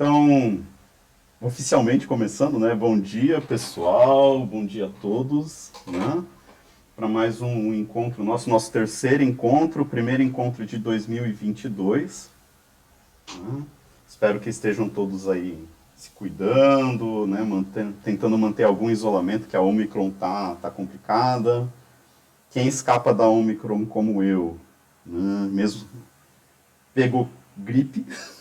Então, oficialmente começando, né? Bom dia, pessoal. Bom dia a todos, né? Para mais um encontro nosso, nosso terceiro encontro, primeiro encontro de 2022. Né? Espero que estejam todos aí se cuidando, né? Manter, tentando manter algum isolamento, que a Omicron tá, tá complicada. Quem escapa da Omicron como eu, né? mesmo pegou gripe,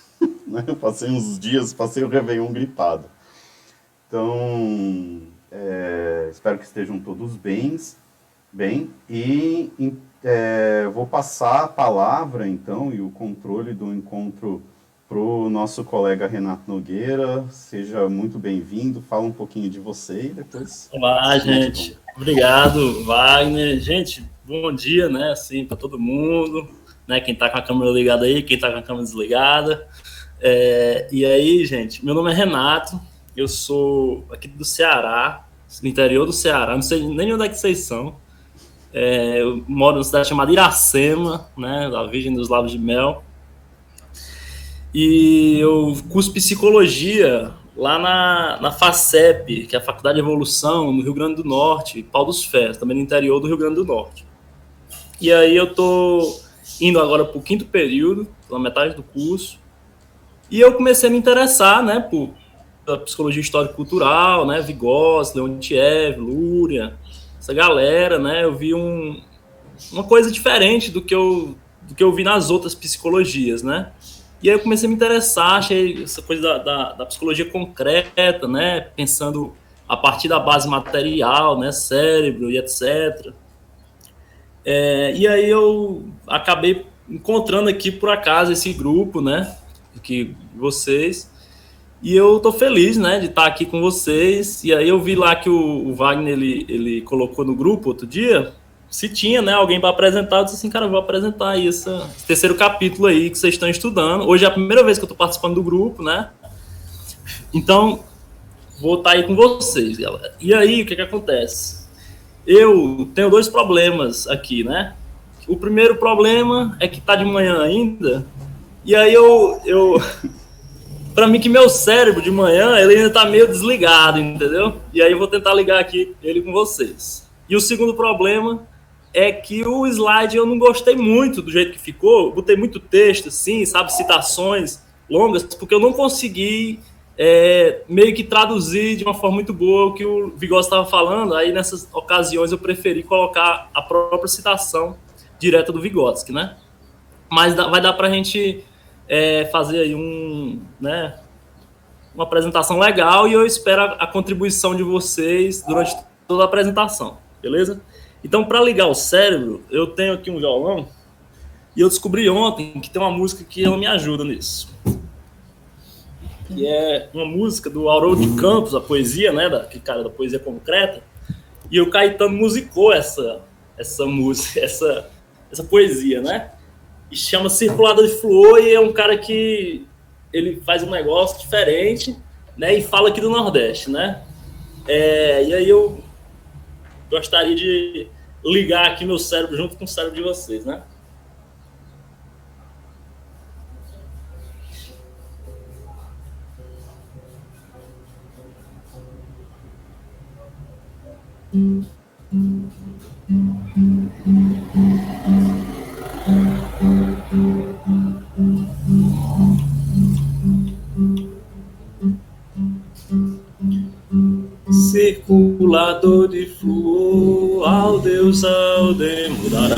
né? Eu passei uns dias, passei o Réveillon gripado. Então, é, espero que estejam todos bens, bem. E é, vou passar a palavra, então, e o controle do encontro para o nosso colega Renato Nogueira. Seja muito bem-vindo, fala um pouquinho de você e depois... Olá, gente. Obrigado, Wagner. Gente, bom dia, né, assim, para todo mundo, né, quem está com a câmera ligada aí, quem está com a câmera desligada. É, e aí, gente, meu nome é Renato, eu sou aqui do Ceará, no interior do Ceará, não sei nem onde é que vocês são. É, eu moro numa cidade chamada Iracema, né, da Virgem dos Lavos de Mel. E eu curso psicologia lá na, na FACEP, que é a Faculdade de Evolução, no Rio Grande do Norte, Pau dos Ferros, também no interior do Rio Grande do Norte. E aí eu tô indo agora para o quinto período, pela metade do curso, e eu comecei a me interessar, né, por psicologia histórico cultural, né, Vygotsky, Leontiev, Lúria, essa galera, né, eu vi um, uma coisa diferente do que eu do que eu vi nas outras psicologias, né? E aí eu comecei a me interessar, achei essa coisa da, da, da psicologia concreta, né, pensando a partir da base material, né, cérebro e etc. É, e aí eu acabei encontrando aqui por acaso esse grupo, né, aqui vocês. E eu tô feliz, né, de estar aqui com vocês. E aí eu vi lá que o, o Wagner ele, ele colocou no grupo outro dia se tinha, né, alguém para apresentar. Eu disse assim, cara, eu vou apresentar aí esse, esse terceiro capítulo aí que vocês estão estudando. Hoje é a primeira vez que eu estou participando do grupo, né? Então, vou estar aí com vocês, galera. E aí, o que que acontece? Eu tenho dois problemas aqui, né? O primeiro problema é que tá de manhã ainda e aí eu, eu para mim que meu cérebro de manhã ele ainda tá meio desligado, entendeu? E aí eu vou tentar ligar aqui ele com vocês. E o segundo problema é que o slide eu não gostei muito do jeito que ficou. Botei muito texto, assim, sabe, citações longas, porque eu não consegui é, meio que traduzir de uma forma muito boa o que o Vigos estava falando. Aí nessas ocasiões eu preferi colocar a própria citação direta do Vygotsky, né? Mas vai dar para a gente é, fazer aí um, né, uma apresentação legal e eu espero a, a contribuição de vocês durante toda a apresentação, beleza? Então, para ligar o cérebro, eu tenho aqui um violão e eu descobri ontem que tem uma música que me ajuda nisso. Que é uma música do Haroldo de Campos, a poesia, né, da, que cara da poesia concreta. E o Caetano musicou essa essa música, essa essa poesia, né? E chama Circulador de Fluor e é um cara que ele faz um negócio diferente, né? E fala aqui do Nordeste, né? É, e aí eu gostaria de ligar aqui meu cérebro junto com o cérebro de vocês, né? Hum, hum, Deus ao demorará.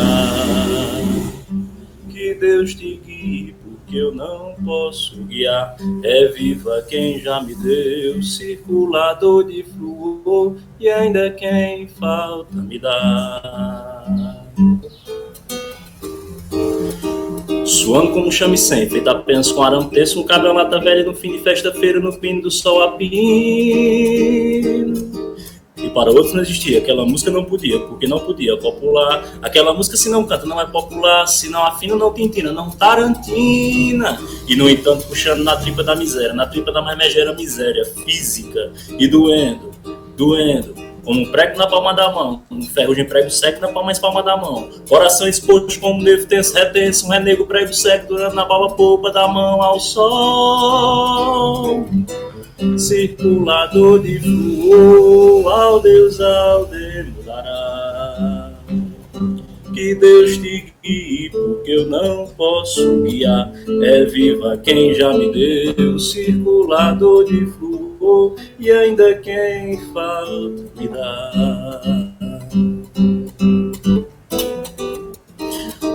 Que Deus te guie, porque eu não posso guiar. É viva quem já me deu, circulador de flor, e ainda quem falta me dá. Suando como chame sem, feito apenas com arame terço, um cabelo lata velha no fim de festa-feira, no fim do sol a pino. E para outros não existia, aquela música não podia, porque não podia popular. Aquela música se não canta não é popular, se não afina não tintina, não tarantina. E no entanto puxando na tripa da miséria, na tripa da mais megera miséria física e doendo, doendo como um prego na palma da mão, um ferro de prego seco na palma, palma da mão. Coração exposto como devo ter retenção, um renego prego seco durante na palma polpa da mão ao sol. Circulador de flor, ao Deus ao demorar. Que Deus te guie, porque eu não posso guiar. É viva quem já me deu, circulador de e ainda quem falta me dá.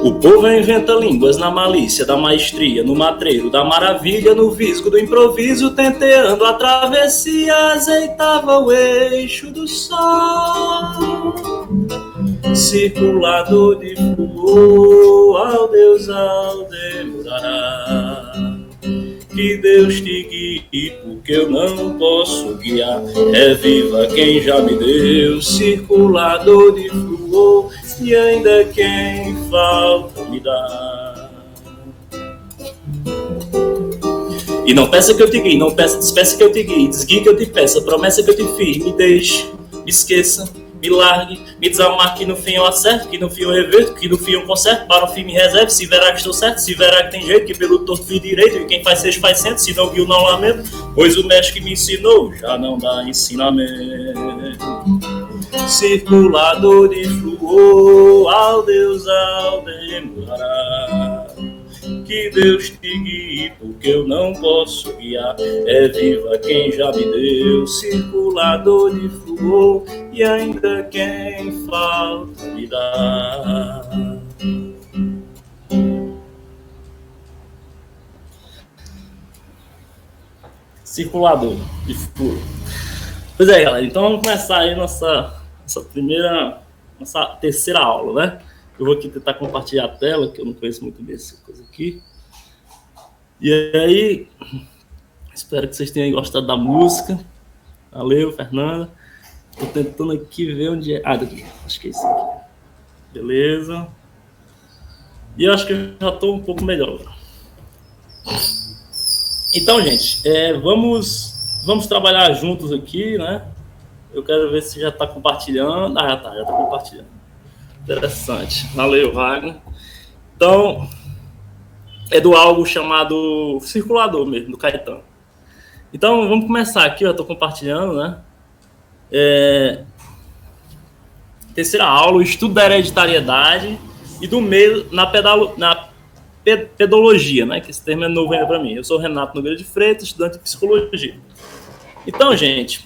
O povo inventa línguas na malícia da maestria, no matreiro da maravilha, no visgo do improviso, tenteando a travessia, azeitava o eixo do sol circulador de flor, ao Deus ao demorará. Que Deus te guie, porque eu não posso guiar. É viva quem já me deu, circulador de flor, e ainda quem falta me dá. E não peça que eu te guie, não peça, despeça que eu te guie, desguie que eu te peça, promessa que eu te fiz, me deixe, me esqueça me largue, me desamarque, que no fim eu acerto, que no fim eu reverto, que no fim eu conserto, para o fim me reserve, se verá que estou certo, se verá que tem jeito, que pelo torto fui direito, e quem faz seja faz centro, se não viu não lamento, pois o mestre que me ensinou já não dá ensinamento. Circulador de fluor, ao Deus ao demorar que Deus te guie, porque eu não posso guiar. É viva quem já me deu, circulador de flor, e ainda quem falta me dá. Circulador de flor. Pois é, galera, então vamos começar aí nossa, nossa primeira, nossa terceira aula, né? Eu vou aqui tentar compartilhar a tela, que eu não conheço muito bem essa coisa aqui. E aí, espero que vocês tenham gostado da música. Valeu, Fernanda. Estou tentando aqui ver onde é. Ah, daqui. Acho que é isso aqui. Beleza. E eu acho que eu já estou um pouco melhor. Então, gente, é, vamos, vamos trabalhar juntos aqui, né? Eu quero ver se já está compartilhando. Ah, já está, já está compartilhando. Interessante. Valeu, Wagner. Então, é do algo chamado Circulador mesmo, do Caetano. Então, vamos começar aqui, eu estou compartilhando, né? É... Terceira aula, o estudo da hereditariedade e do meio na, pedalo... na pedologia, né? Que esse termo é novo ainda para mim. Eu sou Renato Nogueira de Freitas, estudante de psicologia. Então, gente,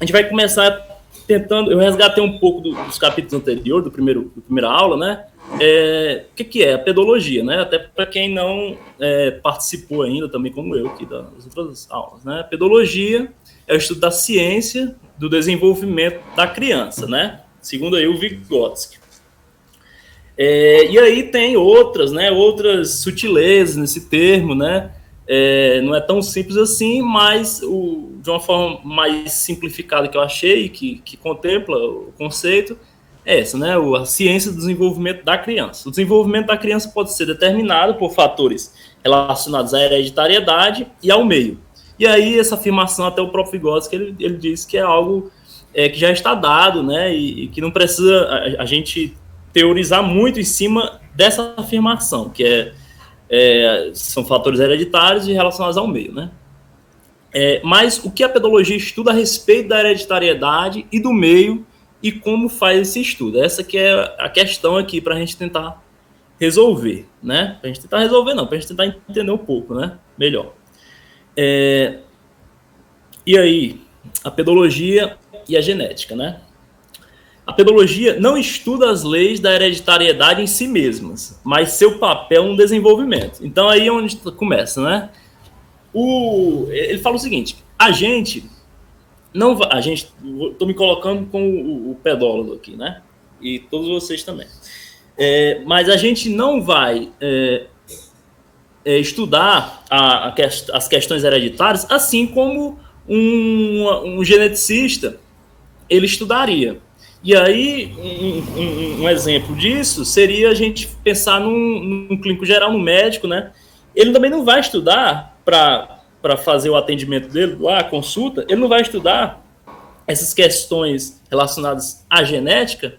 a gente vai começar tentando, eu resgatei um pouco do, dos capítulos anteriores, do primeiro, primeira aula, né? É, o que, que, é a pedologia, né? Até para quem não é, participou ainda, também como eu, aqui das outras aulas, né? A pedologia é o estudo da ciência do desenvolvimento da criança, né? Segundo aí o Vygotsky. É, e aí tem outras, né? Outras sutilezas nesse termo, né? É, não é tão simples assim, mas o, de uma forma mais simplificada que eu achei, que, que contempla o conceito, é essa, né? A ciência do desenvolvimento da criança. O desenvolvimento da criança pode ser determinado por fatores relacionados à hereditariedade e ao meio. E aí, essa afirmação, até o próprio Vygotsky, ele, ele diz que é algo é, que já está dado, né? E, e que não precisa a, a, gente teorizar muito em cima dessa afirmação, que é é, são fatores hereditários e relacionados ao meio, né? É, mas o que a pedologia estuda a respeito da hereditariedade e do meio e como faz esse estudo? Essa que é a questão aqui para a gente tentar resolver, né? Para a gente tentar resolver, não, para a gente tentar entender um pouco, né? Melhor. É, e aí, a pedologia e a genética, né? A pedologia não estuda as leis da hereditariedade em si mesmas, mas seu papel no desenvolvimento. Então aí é onde começa, né? O, ele fala o seguinte: a gente não a gente estou me colocando com o, o, pedólogo aqui, né? E todos vocês também. É, mas a gente não vai é, é, estudar a, a as questões hereditárias assim como um, um geneticista ele estudaria. E aí, um, um, um, exemplo disso seria a gente pensar num, num, clínico geral, no médico, né? Ele também não vai estudar para fazer o atendimento dele, lá, a consulta, ele não vai estudar essas questões relacionadas à genética,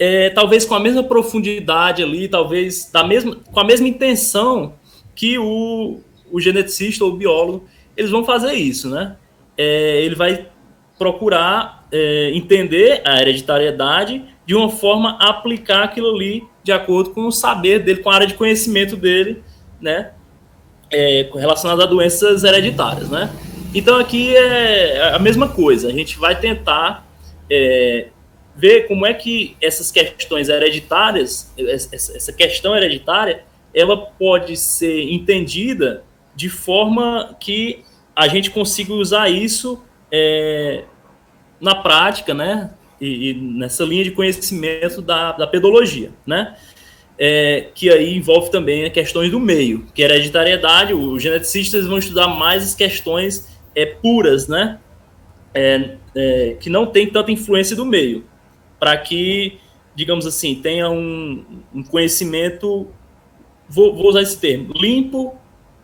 é, talvez com a mesma profundidade ali, talvez da mesma, com a mesma intenção que o, o geneticista ou o biólogo, eles vão fazer isso, né? É, ele vai procurar é, entender a hereditariedade de uma forma a aplicar aquilo ali de acordo com o saber dele, com a área de conhecimento dele, né? É, relacionado a doenças hereditárias, né? Então aqui é a mesma coisa. A gente vai tentar é, ver como é que essas questões hereditárias, essa questão hereditária, ela pode ser entendida de forma que a gente consiga usar isso é, na prática, né? E, e, nessa linha de conhecimento da, da pedologia, né? É, que aí envolve também questões do meio, que é hereditariedade, os geneticistas vão estudar mais as questões é, puras, né? É, é, que não tem tanta influência do meio, para que, digamos assim, tenha um, um conhecimento, vou, vou, usar esse termo, limpo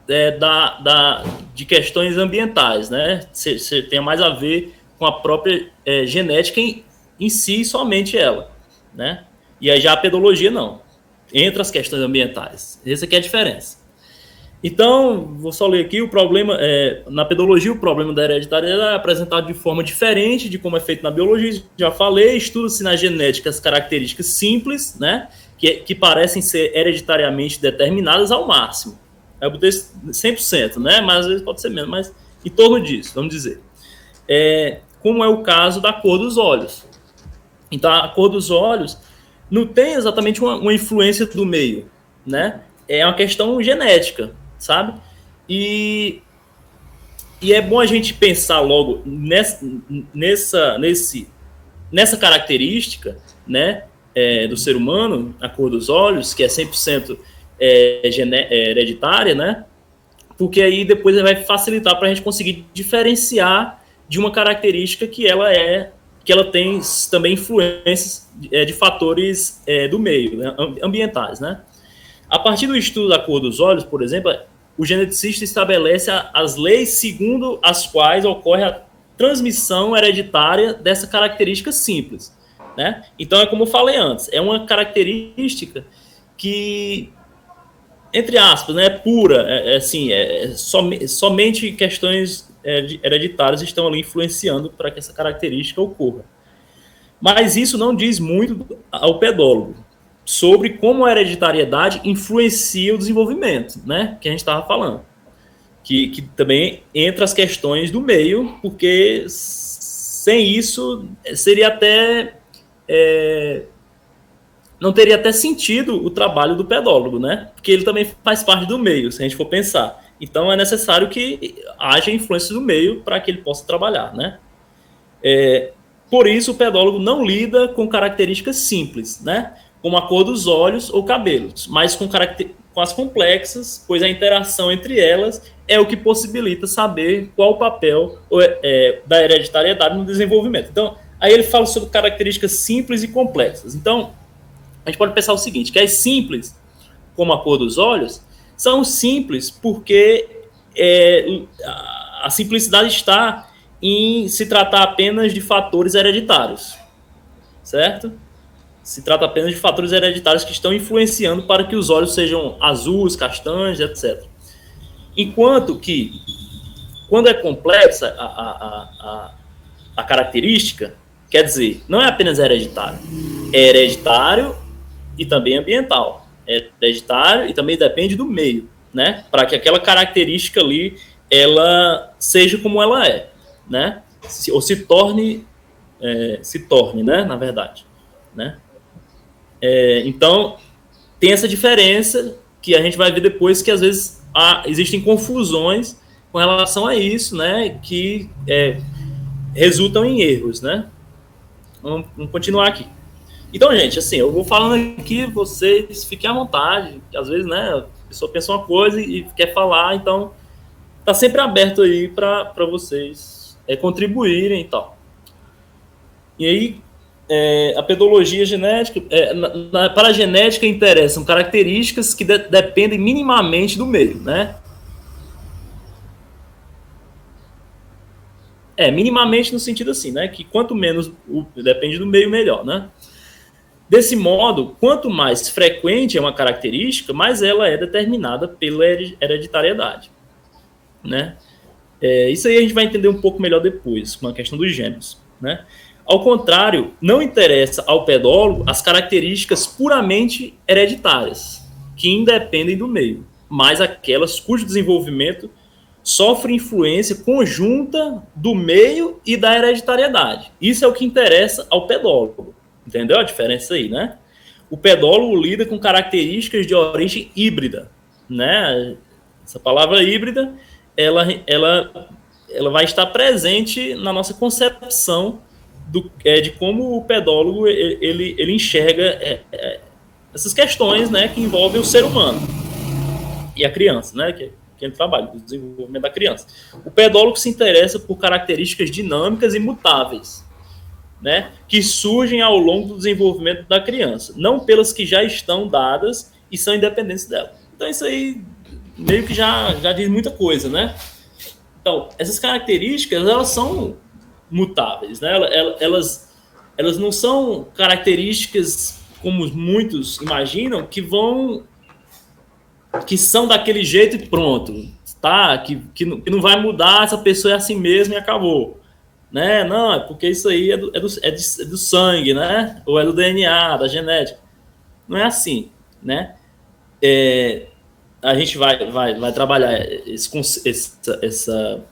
é, da, da, de questões ambientais, né? Se, se tenha mais a ver com a própria é, genética em, em si, somente ela, né? E aí já a pedologia não, entre as questões ambientais. Essa aqui é a diferença. Então, vou só ler aqui o problema. É, na pedologia, o problema da hereditariedade é apresentado de forma diferente de como é feito na biologia. Já falei, estuda-se na genética as características simples, né? Que, que parecem ser hereditariamente determinadas ao máximo. Eu botei 100%, né? Mas às vezes pode ser menos, mas em torno disso, vamos dizer. É, como é o caso da cor dos olhos. Então, a cor dos olhos não tem exatamente uma, uma influência do meio, né? É uma questão genética sabe? E, e é bom a gente pensar logo nessa, nessa, nesse, nessa característica né, é, do ser humano, a cor dos olhos, que é 100% é, é, hereditária, né? Porque aí depois vai facilitar para a gente conseguir diferenciar de uma característica que ela é que ela tem também influências é, de fatores é, do meio, né, ambientais, né? A partir do estudo da cor dos olhos, por exemplo, o geneticista estabelece as leis segundo as quais ocorre a transmissão hereditária dessa característica simples. Né? Então, é como eu falei antes, é uma característica que, entre aspas, né, é pura, é, é assim, é, é som, somente questões hereditárias estão ali influenciando para que essa característica ocorra. Mas isso não diz muito ao pedólogo sobre como a hereditariedade influencia o desenvolvimento, né? Que a gente estava falando. Que, que também entra as questões do meio, porque sem isso seria até. É, não teria até sentido o trabalho do pedólogo, né? Porque ele também faz parte do meio, se a gente for pensar. Então é necessário que haja influência do meio para que ele possa trabalhar, né? É, por isso o pedólogo não lida com características simples, né? como a cor dos olhos ou cabelos, mas com, com as complexas, pois a interação entre elas é o que possibilita saber qual o papel é, da hereditariedade no desenvolvimento. Então, aí ele fala sobre características simples e complexas. Então, a gente pode pensar o seguinte, que as simples, como a cor dos olhos, são simples porque é, a simplicidade está em se tratar apenas de fatores hereditários, certo? se trata apenas de fatores hereditários que estão influenciando para que os olhos sejam azuis, castanhos, etc. Enquanto que, quando é complexa a, a, a, a característica, quer dizer, não é apenas hereditário, é hereditário e também ambiental. É hereditário e também depende do meio, né? Para que aquela característica ali ela seja como ela é, né? Se, ou se torne, é, se torne, né? Na verdade, né? É, então, tem essa diferença que a gente vai ver depois que às vezes há, existem confusões com relação a isso, né? Que é, resultam em erros, né? Vamos, vamos, continuar aqui. Então, gente, assim, eu vou falando aqui, vocês fiquem à vontade. Às vezes, né, a pessoa pensa uma coisa e quer falar, então tá sempre aberto aí para vocês é, contribuírem e tal. E aí, é, a pedologia genética, é, na, na, para a genética interessam características que de, dependem minimamente do meio, né? É, minimamente no sentido assim, né? Que quanto menos, o, depende do meio, melhor, né? Desse modo, quanto mais frequente é uma característica, mais ela é determinada pela hereditariedade, né? É, isso aí a gente vai entender um pouco melhor depois, com a questão dos gêmeos, né? Ao contrário, não interessa ao pedólogo as características puramente hereditárias, que independem do meio, mas aquelas cujo desenvolvimento sofre influência conjunta do meio e da hereditariedade. Isso é o que interessa ao pedólogo. Entendeu a diferença aí, né? O pedólogo lida com características de origem híbrida, né? Essa palavra híbrida, ela, ela, ela vai estar presente na nossa concepção do, é, de como o pedólogo ele, ele enxerga é, é, essas questões, né, que envolvem o ser humano e a criança, né, que, que ele trabalha, o desenvolvimento da criança. O pedólogo se interessa por características dinâmicas e mutáveis, né, que surgem ao longo do desenvolvimento da criança, não pelas que já estão dadas e são independentes dela. Então isso aí meio que já, já diz muita coisa, né? Então, essas características, elas são mutáveis, né? Elas, elas não são características, como muitos imaginam, que vão que são daquele jeito e pronto, tá? Que, que, não, que não vai mudar, essa pessoa é assim mesmo e acabou. Né? Não, é porque isso aí é do, é do, é, é do sangue, né? Ou é do DNA, da genética. Não é assim, né? É, a gente vai, vai, vai trabalhar esse, essa, essa,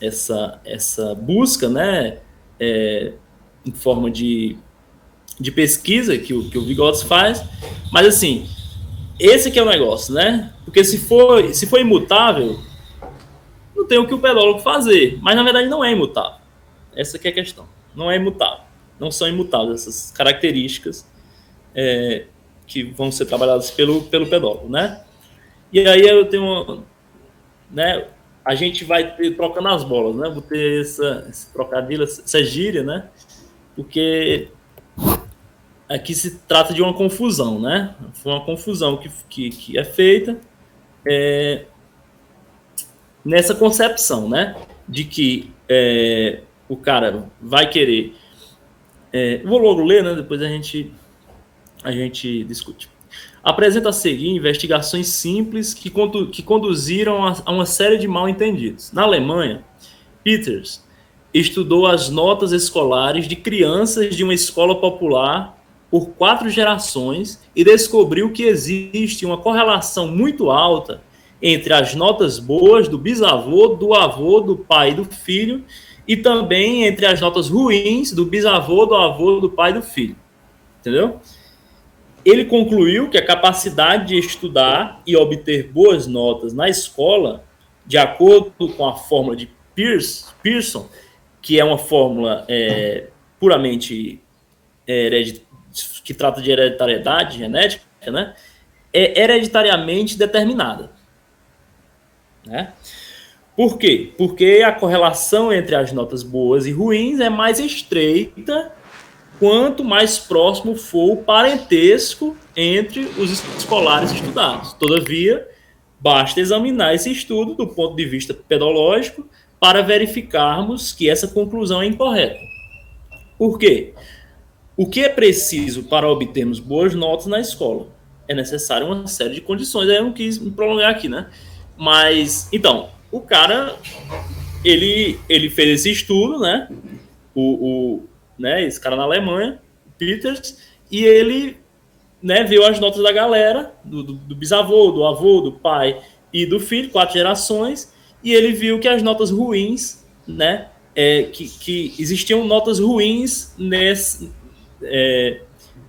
essa, essa busca, né? É, em forma de, de pesquisa que o, que o Vigotes faz, mas assim, esse que é o negócio, né? Porque se for, se for imutável, não tem o que o pedólogo fazer. Mas na verdade não é imutável. Essa é a questão. Não é imutável. Não são imutáveis essas características é, que vão ser trabalhadas pelo, pelo pedólogo, né? E aí eu tenho, né? A gente vai ter, trocando as bolas, né? Vou ter essa, esse trocadilho, essa gíria, né? Porque aqui se trata de uma confusão, né? Foi uma confusão que, que, que é feita é, nessa concepção, né? De que é, o cara vai querer. É, vou logo ler, né? Depois a gente, a gente discute. Apresenta a seguir investigações simples que, condu que conduziram a, a uma série de mal entendidos. Na Alemanha, Peters estudou as notas escolares de crianças de uma escola popular por quatro gerações e descobriu que existe uma correlação muito alta entre as notas boas do bisavô, do avô, do pai e do filho, e também entre as notas ruins do bisavô, do avô, do pai e do filho. Entendeu? Ele concluiu que a capacidade de estudar e obter boas notas na escola, de acordo com a fórmula de Pearce, Pearson, que é uma fórmula é, puramente é, que trata de hereditariedade genética, né, é hereditariamente determinada. Né? Por quê? Porque a correlação entre as notas boas e ruins é mais estreita quanto mais próximo for o parentesco entre os escolares estudados. Todavia, basta examinar esse estudo do ponto de vista pedológico para verificarmos que essa conclusão é incorreta. Por quê? O que é preciso para obtermos boas notas na escola? É necessário uma série de condições. Aí eu não quis me prolongar aqui, né? Mas, então, o cara, ele, ele fez esse estudo, né? O, o, né? Esse cara na Alemanha, Peters, e ele né, viu as notas da galera, do, do, do bisavô, do avô, do pai e do filho, quatro gerações, e ele viu que as notas ruins, né? É, que, que existiam notas ruins nesse, é,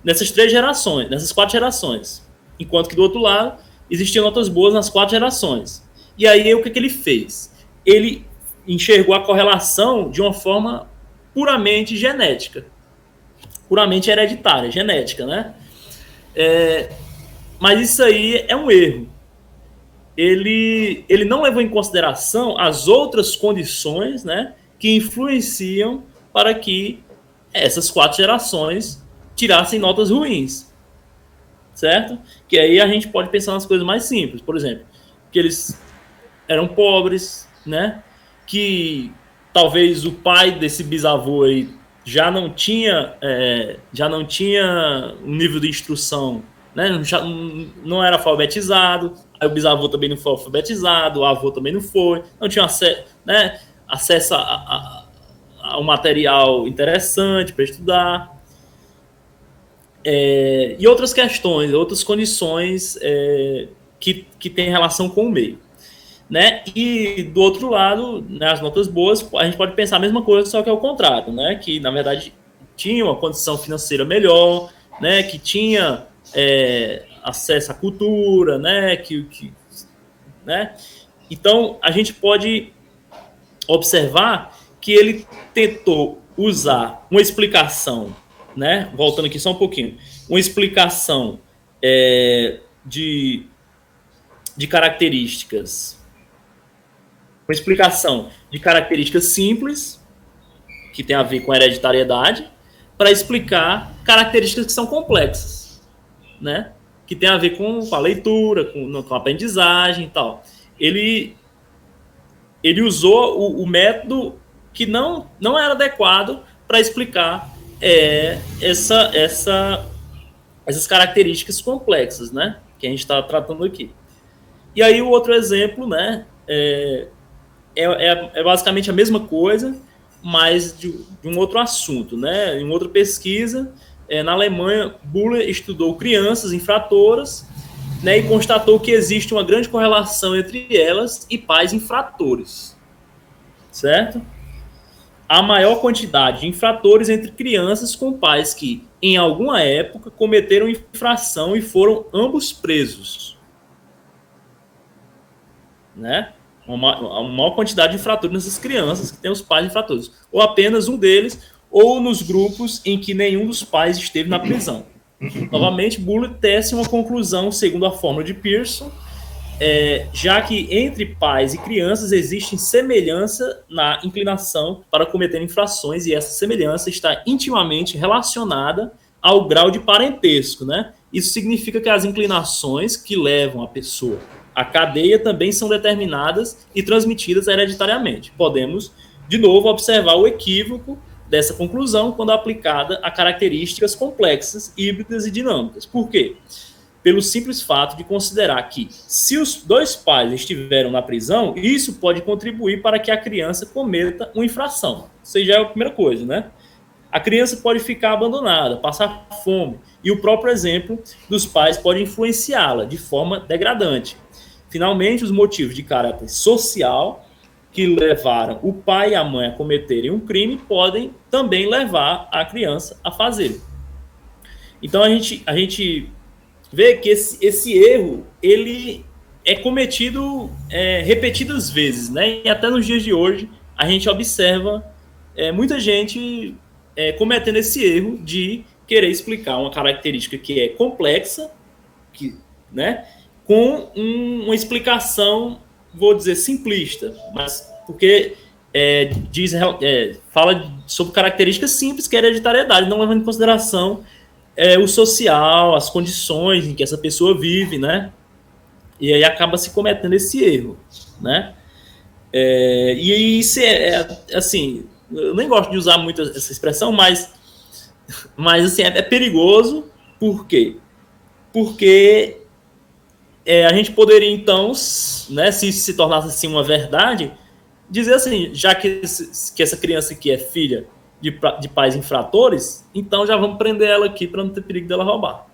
nessas três gerações, nessas quatro gerações. Enquanto que do outro lado existiam notas boas nas quatro gerações. E aí o que, que ele fez? Ele enxergou a correlação de uma forma puramente genética, puramente hereditária, genética, né? É, mas isso aí é um erro. Ele, ele não levou em consideração as outras condições, né, que influenciam para que essas quatro gerações tirassem notas ruins. Certo? Que aí a gente pode pensar nas coisas mais simples. Por exemplo, que eles eram pobres, né? Que talvez o pai desse bisavô aí já não tinha, é, já não tinha um nível de instrução, né? Já não era alfabetizado, aí o bisavô também não foi alfabetizado, o avô também não foi, não tinha acesso, né, acesso a, a, a um material interessante para estudar. É, e outras questões, outras condições é, que, que têm relação com o meio. Né? E do outro lado, né, as notas boas, a gente pode pensar a mesma coisa, só que é o contrário, né? Que na verdade tinha uma condição financeira melhor, né? Que tinha é, acesso à cultura, né? Que, que, né? Então a gente pode observar que ele tentou usar uma explicação, né? Voltando aqui só um pouquinho, uma explicação é, de, de características uma explicação de características simples, que tem a ver com hereditariedade, para explicar características que são complexas, né? Que tem a ver com, a leitura, com, com a aprendizagem e tal. Ele, ele usou o, o método que não, não era adequado para explicar é, essa, essa, essas características complexas, né? Que a gente está tratando aqui. E aí o outro exemplo, né? É, é, é, é basicamente a mesma coisa, mas de, de, um outro assunto, né? Em outra pesquisa, é, na Alemanha, Buller estudou crianças infratoras né, e constatou que existe uma grande correlação entre elas e pais infratores, certo? A maior quantidade de infratores entre crianças com pais que, em alguma época, cometeram infração e foram ambos presos, né? uma, uma maior quantidade de fraturas nessas crianças que têm os pais infratores, ou apenas um deles, ou nos grupos em que nenhum dos pais esteve na prisão. Novamente, Buller tece uma conclusão segundo a fórmula de Pearson, é, já que entre pais e crianças existe semelhança na inclinação para cometer infrações e essa semelhança está intimamente relacionada ao grau de parentesco, né? Isso significa que as inclinações que levam a pessoa a cadeia também são determinadas e transmitidas hereditariamente. Podemos, de novo, observar o equívoco dessa conclusão quando aplicada a características complexas, híbridas e dinâmicas. Por quê? Pelo simples fato de considerar que, se os dois pais estiveram na prisão, isso pode contribuir para que a criança cometa uma infração. Isso já é a primeira coisa, né? A criança pode ficar abandonada, passar fome, e o próprio exemplo dos pais pode influenciá-la de forma degradante. Finalmente, os motivos de caráter social que levaram o pai e a mãe a cometerem um crime podem também levar a criança a fazê-lo. Então a gente, a gente vê que esse, esse erro ele é cometido é, repetidas vezes, né? E até nos dias de hoje a gente observa é, muita gente é, cometendo esse erro de querer explicar uma característica que é complexa, que, né? com um, uma explicação, vou dizer, simplista, mas porque é, diz, é, fala sobre características simples, que é hereditariedade, não levando em consideração é, o social, as condições em que essa pessoa vive, né? E aí acaba se cometendo esse erro, né? É, e isso é, é, assim, eu nem gosto de usar muito essa expressão, mas, mas assim, é, é perigoso, por quê? Porque é, a gente poderia então, né, se isso se tornasse assim uma verdade, dizer assim, já que, que essa criança aqui é filha de, de pais infratores, então já vamos prender ela aqui para não ter perigo dela roubar,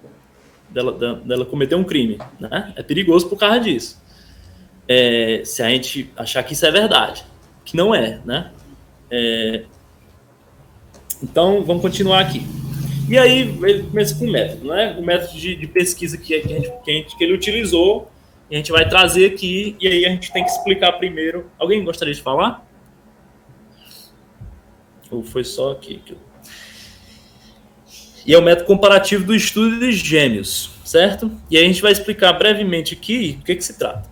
dela, dela cometer um crime, né? É perigoso por causa disso. É, se a gente achar que isso é verdade, que não é, né? É, então vamos continuar aqui. E aí ele começa com o método, né? O método de, de pesquisa que, a gente, que, a gente, que ele utilizou, a gente vai trazer aqui, e aí a gente tem que explicar primeiro. Alguém gostaria de falar? Ou foi só aqui? E é o método comparativo do estudo de gêmeos, certo? E a gente vai explicar brevemente aqui o que, que se trata.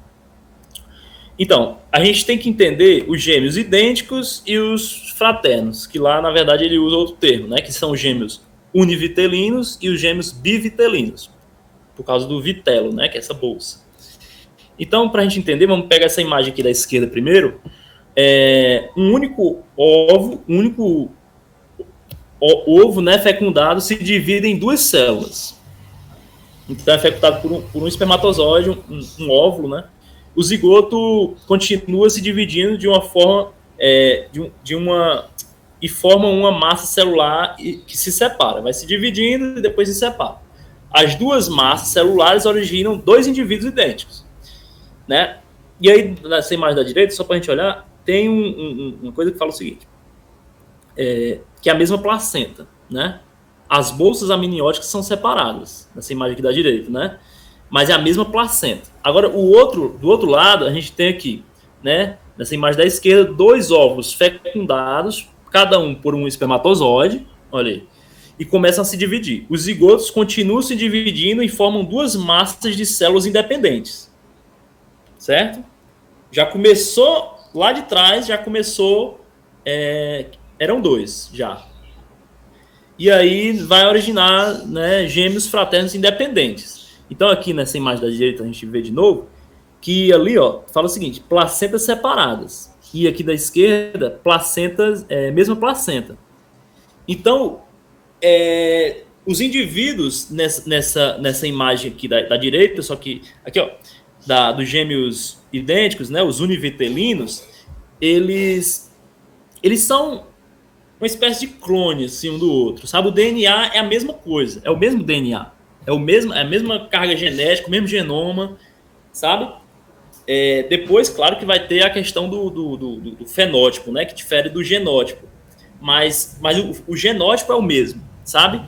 Então, a gente tem que entender os gêmeos idênticos e os fraternos, que lá, na verdade, ele usa outro termo, né? Que são gêmeos univitelinos e os gêmeos bivitelinos, por causa do vitelo, né, que é essa bolsa. Então, para a gente entender, vamos pegar essa imagem aqui da esquerda primeiro. É, um único ovo, um único ovo né, fecundado se divide em duas células. Então é fecundado por um, por um espermatozoide, um, um, óvulo, né? O zigoto continua se dividindo de uma forma, é, de, de, uma e forma uma massa celular que se separa, vai se dividindo e depois se separa. As duas massas celulares originam dois indivíduos idênticos, né? E aí nessa imagem da direita, só para a gente olhar, tem um, um, uma coisa que fala o seguinte: é, que é a mesma placenta, né? As bolsas amnióticas são separadas, nessa imagem aqui da direita, né? Mas é a mesma placenta. Agora, o outro, do outro lado, a gente tem aqui, né? Nessa imagem da esquerda, dois óvulos fecundados, cada um por um espermatozoide, olha aí, e começam a se dividir. Os zigotos continuam se dividindo e formam duas massas de células independentes, certo? Já começou lá de trás, já começou é, eram dois já. E aí vai originar né, gêmeos fraternos independentes. Então aqui nessa imagem da direita a gente vê de novo que ali ó fala o seguinte: placentas separadas. E aqui da esquerda placentas, é, mesma placenta. Então é, os indivíduos nessa, nessa, nessa imagem aqui da, da direita, só que aqui ó da, dos gêmeos idênticos, né, os univitelinos, eles eles são uma espécie de clone assim, um do outro, sabe? O DNA é a mesma coisa, é o mesmo DNA, é o mesmo, é a mesma carga genética, o mesmo genoma, sabe? É, depois, claro que vai ter a questão do, do, do, do, fenótipo, né? Que difere do genótipo, mas, mas o, o genótipo é o mesmo, sabe?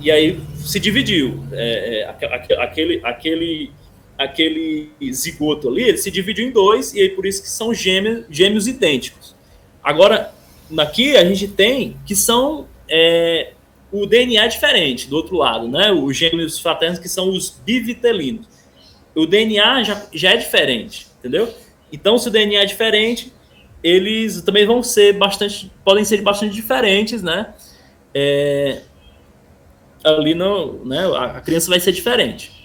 E aí se dividiu, é, é, aquele, aquele aquele zigoto ali, ele se dividiu em dois, e aí por isso que são gêmeos, gêmeos idênticos. Agora, aqui a gente tem que são é, o DNA é diferente do outro lado, né? Os gêmeos fraternos que são os bivitelinos. O DNA já, já é diferente, entendeu? Então, se o DNA é diferente, eles também vão ser bastante, podem ser bastante diferentes, né? É, ali não, né? A criança vai ser diferente.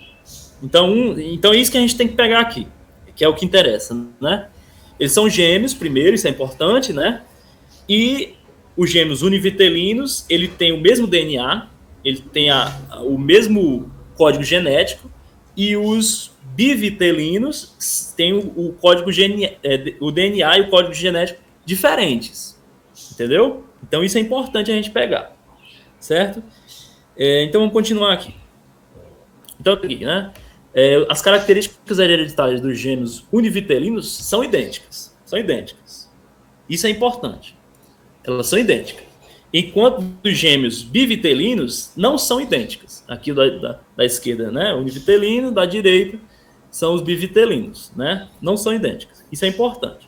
Então, um, então é isso que a gente tem que pegar aqui, que é o que interessa, né? Eles são gêmeos, primeiro, isso é importante, né? E os gêmeos univitelinos, ele tem o mesmo DNA, ele tem a, o mesmo código genético, e os bivitelinos têm o, o código é, o DNA e o código genético diferentes. Entendeu? Então isso é importante a gente pegar. Certo? É, então vamos continuar aqui. Então, aqui, né? É, as características hereditárias dos gêmeos univitelinos são idênticas. São idênticas. Isso é importante. Elas são idênticas. Enquanto os gêmeos bivitelinos não são idênticas. Aqui da, da, da esquerda, né? Univitelino, da direita são os bivitelinos, né? Não são idênticas. Isso é importante.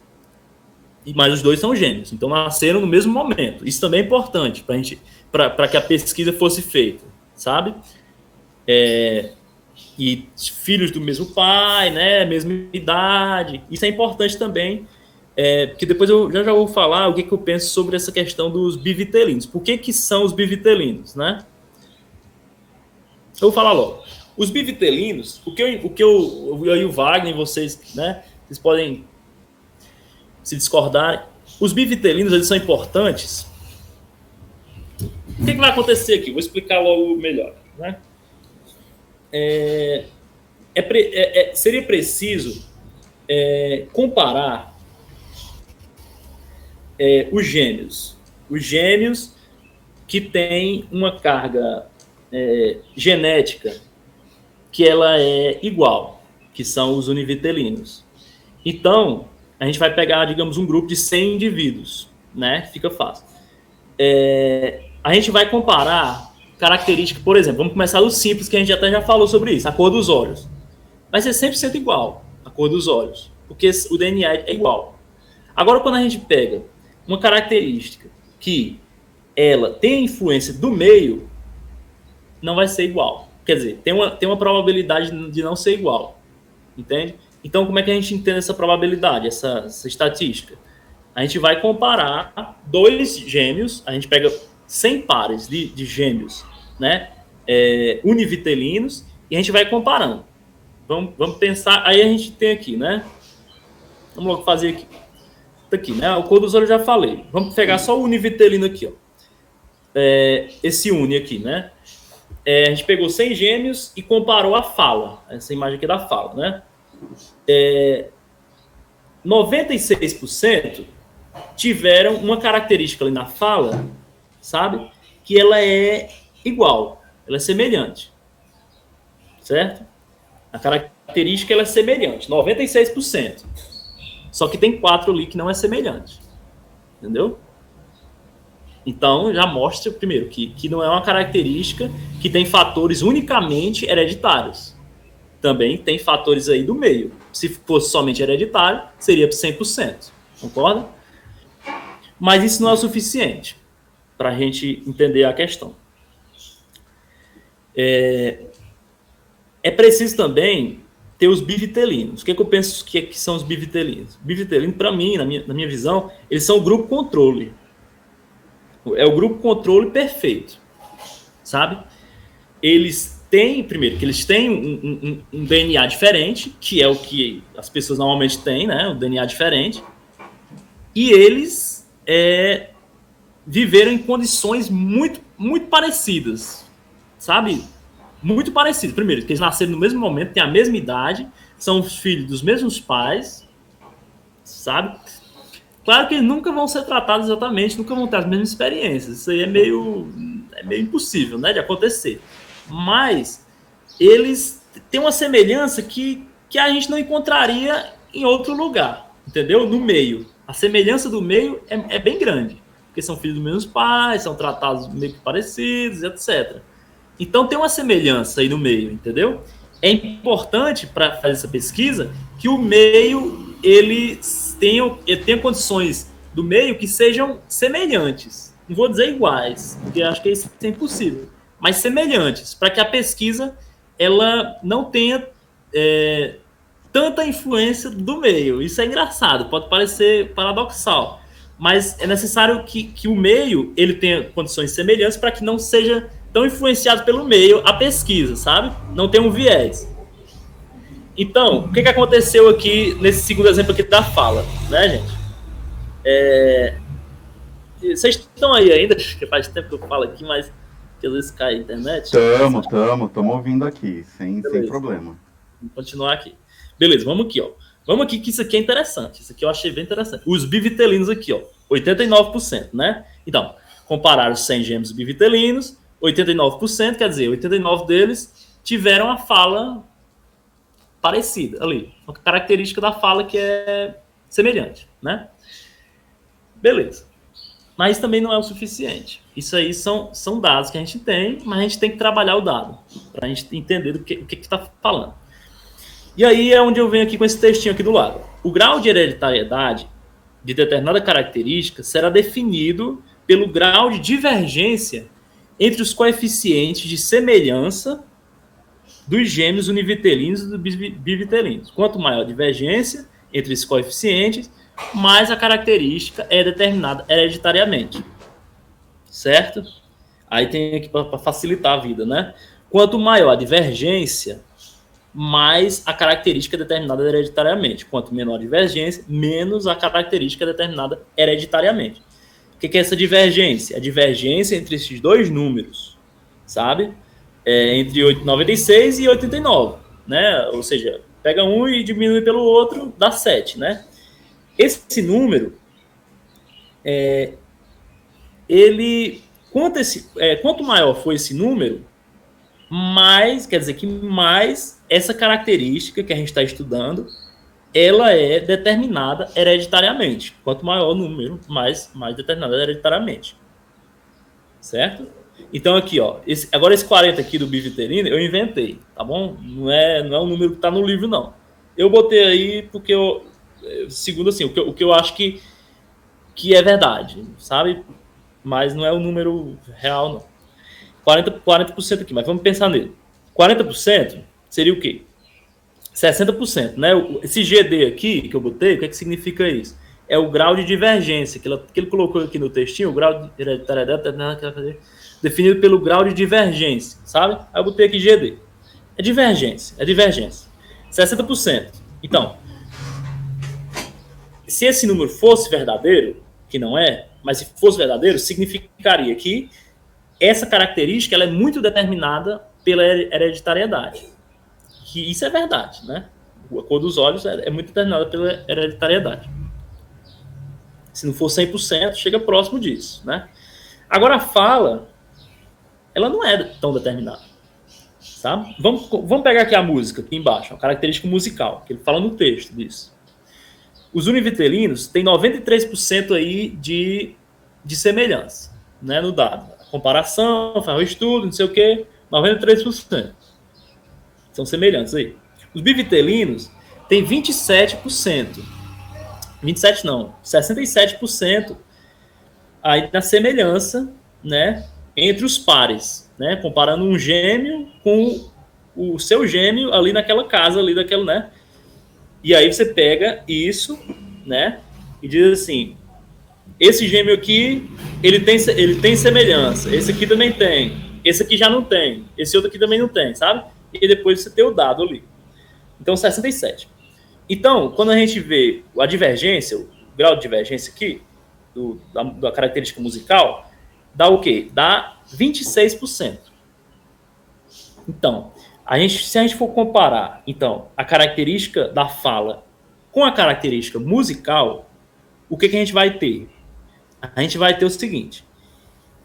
Mas os dois são gêmeos, então nasceram no mesmo momento. Isso também é importante para gente, para que a pesquisa fosse feita, sabe? É, e filhos do mesmo pai, né? Mesma idade. Isso é importante também é, porque depois eu já, já vou falar o que, que eu penso sobre essa questão dos bivitelinos. Por que, que são os bivitelinos, né? Eu vou falar logo. Os bivitelinos, o que eu, o que eu, eu e o Wagner, vocês, né? Vocês podem se discordarem. Os bivitelinos, eles são importantes. O que, que vai acontecer aqui? Vou explicar logo melhor, né? É, é, é, é seria preciso é, comparar é, os gêmeos. Os gêmeos que têm uma carga genética que ela é igual, que são os univitelinos. Então, a gente vai pegar, digamos, um grupo de 100 indivíduos, né? Fica fácil. É, a gente vai comparar características, por exemplo, vamos começar do simples, que a gente até já falou sobre isso, a cor dos olhos. Vai ser 100% igual, a cor dos olhos, porque o DNA é igual. Agora, quando a gente pega uma característica que ela tem influência do meio, não vai ser igual. Quer dizer, tem uma, tem uma probabilidade de não ser igual. Entende? Então, como é que a gente entende essa probabilidade, essa, essa estatística? A gente vai comparar dois gêmeos, a gente pega 100 pares de, de gêmeos né, é, univitelinos e a gente vai comparando. Vamos, vamos pensar, aí a gente tem aqui, né? Vamos logo fazer aqui. tá aqui, né? O codosol eu já falei. Vamos pegar só o univitelino aqui, ó. É, esse uni aqui, né? É, a gente pegou 100 gêmeos e comparou a fala. Essa imagem aqui da fala, né? É, 96% tiveram uma característica ali na fala, sabe? Que ela é igual, ela é semelhante. Certo? A característica ela é semelhante, 96%. Só que tem quatro ali que não é semelhante. Entendeu? Então já mostra, primeiro, que, que não é uma característica que tem fatores unicamente hereditários. Também tem fatores aí do meio. Se fosse somente hereditário, seria 100%. Concorda? Mas isso não é o suficiente para a gente entender a questão. É, é preciso também ter os bivitelinos. O que, é que eu penso que, é, que são os bivitelinos? Bivitelino, para mim, na minha, na minha visão, eles são o grupo controle. É o grupo controle perfeito, sabe? Eles têm, primeiro, que eles têm um, um, um DNA diferente, que é o que as pessoas normalmente têm, né? Um DNA diferente. E eles é, viveram em condições muito, muito parecidas, sabe? muito parecidos. Primeiro, que eles nasceram no mesmo momento, têm a mesma idade, são os filhos dos mesmos pais, sabe? Claro que eles nunca vão ser tratados exatamente, nunca vão ter as mesmas experiências. Isso aí é meio, é meio impossível, né, de acontecer. Mas eles têm uma semelhança que, que a gente não encontraria em outro lugar, entendeu? No meio. A semelhança do meio é, é bem grande, porque são filhos dos mesmos pais, são tratados meio que parecidos, etc. Então tem uma semelhança aí no meio, entendeu? É importante para fazer essa pesquisa que o meio ele tenha, ele tenha condições do meio que sejam semelhantes. Não vou dizer iguais, porque acho que isso é impossível, mas semelhantes, para que a pesquisa ela não tenha é, tanta influência do meio. Isso é engraçado, pode parecer paradoxal, mas é necessário que, que o meio ele tenha condições semelhantes para que não seja tão influenciados pelo meio a pesquisa, sabe? Não tem um viés. Então, o que, que aconteceu aqui nesse segundo exemplo aqui da fala, né, gente? É... Vocês estão aí ainda? Que faz tempo que eu falo aqui, mas que às vezes cai a internet. Tamo, tamo, estamos ouvindo aqui, sem, sem problema. Vamos continuar aqui. Beleza, vamos aqui, ó. Vamos aqui que isso aqui é interessante. Isso aqui eu achei bem interessante. Os bivitelinos aqui, ó. 89%, né? Então, compararam os 100 gêmeos bivitelinos 89%, quer dizer, 89 deles tiveram a fala parecida ali, uma característica da fala que é semelhante, né? Beleza. Mas também não é o suficiente. Isso aí são, são dados que a gente tem, mas a gente tem que trabalhar o dado para a gente entender do que o que está falando. E aí é onde eu venho aqui com esse textinho aqui do lado. O grau de hereditariedade de determinada característica será definido pelo grau de divergência entre os coeficientes de semelhança dos gêmeos univitelinos e dos bivitelinos. Quanto maior a divergência entre esses coeficientes, mais a característica é determinada hereditariamente. Certo? Aí tem aqui para facilitar a vida, né? Quanto maior a divergência, mais a característica é determinada hereditariamente. Quanto menor a divergência, menos a característica é determinada hereditariamente. O que, é essa divergência? A divergência entre esses dois números, sabe? É entre 96 e 89, né? Ou seja, pega um e diminui pelo outro, dá 7, né? Esse número, é, ele, quanto, esse, é, quanto maior for esse número, mais, quer dizer que mais essa característica que a gente está estudando ela é determinada hereditariamente. Quanto maior o número, mais, mais determinada hereditariamente. Certo? Então aqui, ó, esse, agora esse 40 aqui do biviterino eu inventei, tá bom? Não é, não é o número que está no livro, não. Eu botei aí porque eu, segundo assim, o que, o que eu acho que, que é verdade, sabe? Mas não é o número real, não. 40%, 40% aqui, mas vamos pensar nele. 40% seria o quê? 60%, né? Esse GD aqui que eu botei, o que, é que significa isso? É o grau de divergência, que, ela, que ele colocou aqui no textinho, o grau de hereditariedade definido pelo grau de divergência, sabe? Aí eu botei aqui GD. É divergência, é divergência. 60%. Então, se esse número fosse verdadeiro, que não é, mas se fosse verdadeiro, significaria que essa característica ela é muito determinada pela hereditariedade. Que isso é verdade, né? A cor dos olhos é, é muito determinada pela hereditariedade. Se não for 100%, chega próximo disso, né? Agora a fala, ela não é tão determinada. Sabe? Vamos, vamos pegar aqui a música, aqui embaixo, a característica musical, que ele fala no texto disso. Os univitelinos têm 93% aí de, de semelhança, né, no dado. Comparação, faz o estudo, não sei o quê, 93%. São semelhantes aí. Os bivitelinos têm 27%. 27 não, 67% aí na semelhança, né, entre os pares, né, comparando um gêmeo com o seu gêmeo ali naquela casa ali daquela, né? E aí você pega isso, né, e diz assim: esse gêmeo aqui, ele tem ele tem semelhança, esse aqui também tem, esse aqui já não tem, esse outro aqui também não tem, sabe? E depois você tem o dado ali. Então 67. Então, quando a gente vê a divergência, o grau de divergência aqui, do, da, da característica musical, dá o quê? Dá 26%. Então, a gente, se a gente for comparar, então, a característica da fala com a característica musical, o que, que a gente vai ter? A gente vai ter o seguinte,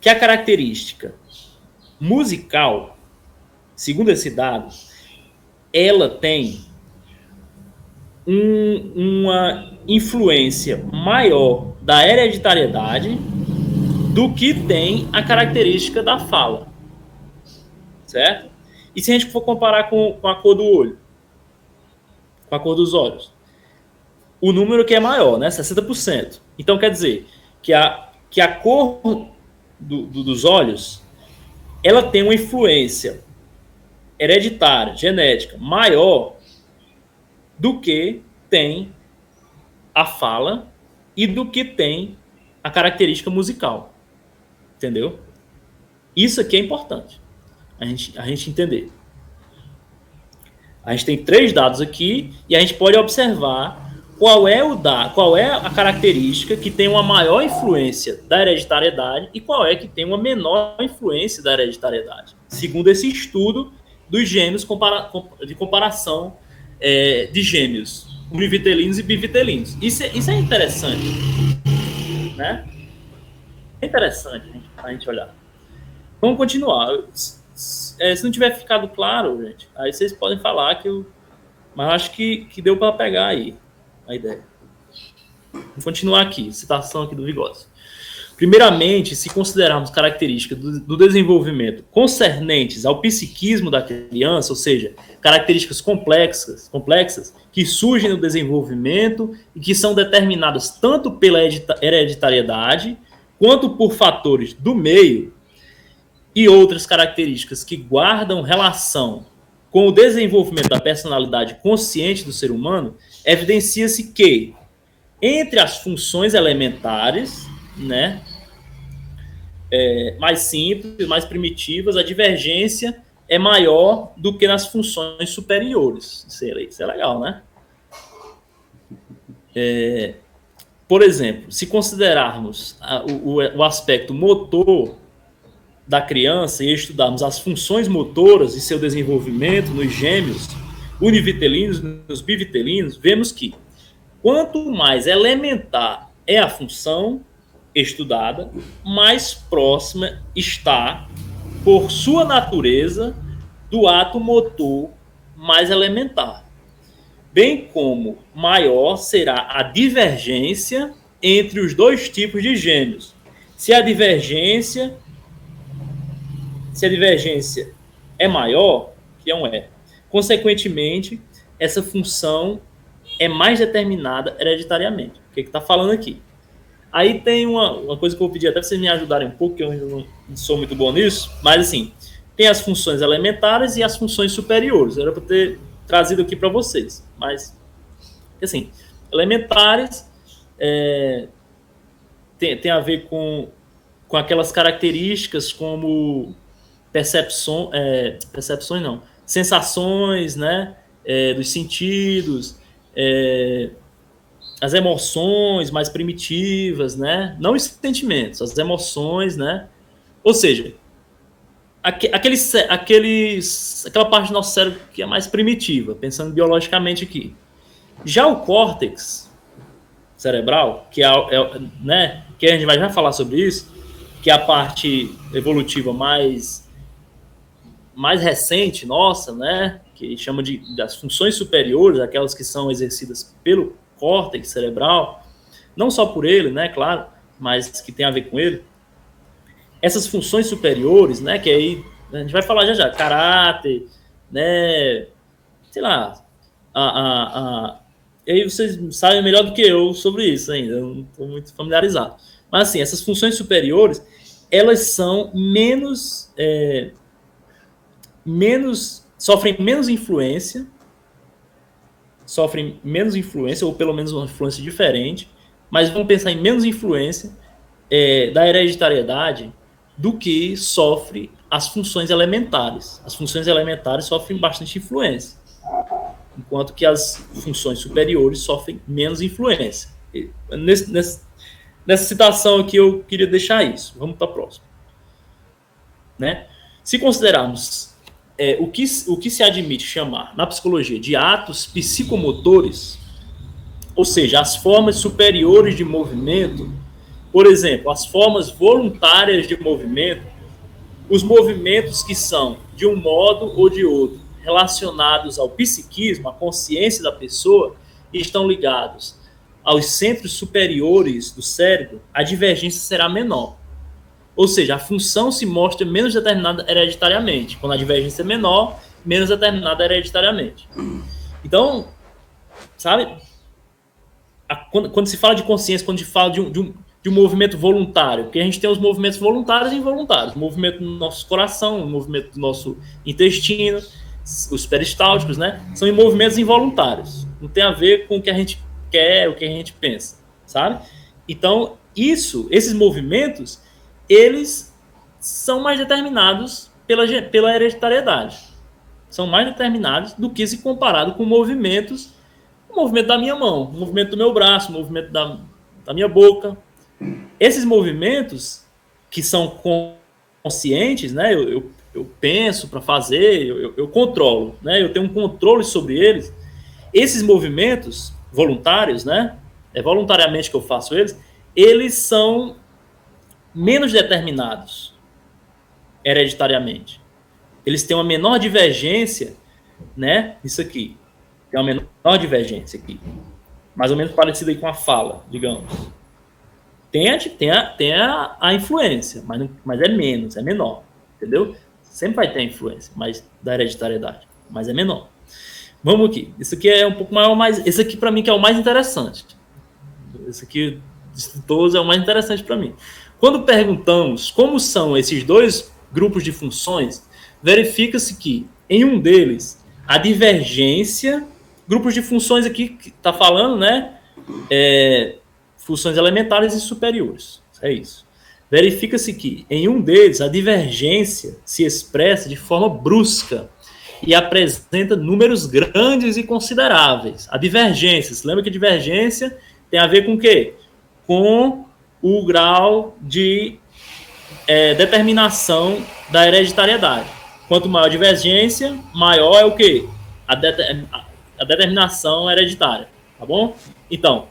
que a característica musical, segundo esse dado, ela tem um, uma influência maior da hereditariedade do que tem a característica da fala. Certo? E se a gente for comparar com, com a cor do olho? Com a cor dos olhos? O número que é maior, né? 60%. Então quer dizer que a, que a cor do, do, dos olhos ela tem uma influência hereditária, genética, maior do que tem a fala e do que tem a característica musical. Entendeu? Isso aqui é importante a gente, a gente entender. A gente tem três dados aqui e a gente pode observar qual é o da, qual é a característica que tem uma maior influência da hereditariedade e qual é que tem uma menor influência da hereditariedade, segundo esse estudo dos gêmeos compara, de comparação é, de gêmeos, univitelinos e bivitelinos. Isso é, isso é interessante, né? É interessante a gente olhar. Vamos continuar. É, se não tiver ficado claro, gente, aí vocês podem falar que eu. Mas acho que, que deu para pegar aí a ideia. Vou continuar aqui, citação aqui do Vigócio. Primeiramente, se considerarmos características do, do, desenvolvimento concernentes ao psiquismo da criança, ou seja, características complexas, complexas que surgem no desenvolvimento e que são determinadas tanto pela hereditariedade quanto por fatores do meio e outras características que guardam relação com o desenvolvimento da personalidade consciente do ser humano, evidencia-se que entre as funções elementares né? É, mais simples, mais primitivas, a divergência é maior do que nas funções superiores. Isso é, isso é legal, né? É, por exemplo, se considerarmos a, o, o aspecto motor da criança e estudarmos as funções motoras e seu desenvolvimento nos gêmeos univitelinos, nos bivitelinos, vemos que quanto mais elementar é a função, estudada, mais próxima está, por sua natureza, do ato motor mais elementar. Bem como maior será a divergência entre os dois tipos de gêmeos. Se a divergência se a divergência é maior, que é um é, consequentemente, essa função é mais determinada hereditariamente. O que está falando aqui? Aí tem uma, uma coisa que eu vou pedir até vocês me ajudarem um pouco, que eu ainda não, sou muito bom nisso, mas assim, tem as funções elementares e as funções superiores. Era para ter trazido aqui para vocês, mas assim, elementares é, tem, tem a ver com, com aquelas características como percepção, é, percepções não, sensações, né, é, dos sentidos, é, as emoções mais primitivas, né? Não os sentimentos, as emoções, né? Ou seja, aquele, aqueles, aquela parte do nosso cérebro que é mais primitiva, pensando biologicamente aqui. Já o córtex cerebral, que é, é, né, que a gente vai já falar sobre isso, que é a parte evolutiva mais mais recente nossa, né, que chama de das funções superiores, aquelas que são exercidas pelo córtex cerebral, não só por ele, né, claro, mas que tem a ver com ele essas funções superiores, né, que aí a gente vai falar já já, caráter, né, sei lá, a, a, a, e aí vocês sabem melhor do que eu sobre isso ainda, eu não estou muito familiarizado. Mas assim, essas funções superiores, elas são menos, é, menos, sofrem menos influência, sofrem menos influência, ou pelo menos uma influência diferente, mas vamos pensar em menos influência é, da hereditariedade do que sofre as funções elementares. As funções elementares sofrem bastante influência, enquanto que as funções superiores sofrem menos influência. Nesse, nesse, nessa citação aqui eu queria deixar isso. Vamos para a próxima. Né? Se considerarmos é, o, que, o que se admite chamar na psicologia de atos psicomotores, ou seja, as formas superiores de movimento por exemplo, as formas voluntárias de movimento, os movimentos que são, de um modo ou de outro, relacionados ao psiquismo, à consciência da pessoa, estão ligados aos centros superiores do cérebro, a divergência será menor. Ou seja, a função se mostra menos determinada hereditariamente. Quando a divergência é menor, menos determinada hereditariamente. Então, sabe? A, quando, quando, se fala de consciência, quando se fala de um, de um, de um movimento voluntário, porque a gente tem os movimentos voluntários e involuntários, o movimento do nosso coração, o movimento do nosso intestino, os peristálticos, né? São movimentos involuntários. Não tem a ver com o que a gente quer, o que a gente pensa, sabe? Então, isso, esses movimentos, eles são mais determinados pela, pela hereditariedade. São mais determinados do que se comparado com movimentos, o movimento da minha mão, o movimento do meu braço, o movimento da, da minha boca, esses movimentos que são conscientes, né? Eu, eu, eu penso para fazer, eu, eu, controlo, né? Eu tenho um controle sobre eles. Esses movimentos voluntários, né? É voluntariamente que eu faço eles. Eles são menos determinados hereditariamente. Eles têm uma menor divergência, né? Isso aqui. Tem uma menor divergência aqui. Mais ou menos parecido com a fala, digamos. Tem a, tem a, tem a, a influência, mas, não, mas é menos, é menor, entendeu? Sempre vai ter influência, mas da hereditariedade, mas é menor. Vamos aqui. Isso aqui é um pouco maior, mas esse aqui para mim que é o mais interessante. Esse aqui de todos é o mais interessante para mim. Quando perguntamos como são esses dois grupos de funções, verifica-se que em um deles a divergência, grupos de funções aqui que está falando, né? É, funções elementares e superiores. É isso. Verifica-se que, em um deles, a divergência se expressa de forma brusca e apresenta números grandes e consideráveis. A divergência, você lembra que divergência tem a ver com o quê? Com o grau de é, determinação da hereditariedade. Quanto maior a divergência, maior é o quê? A, de, a determinação hereditária, tá bom? Então,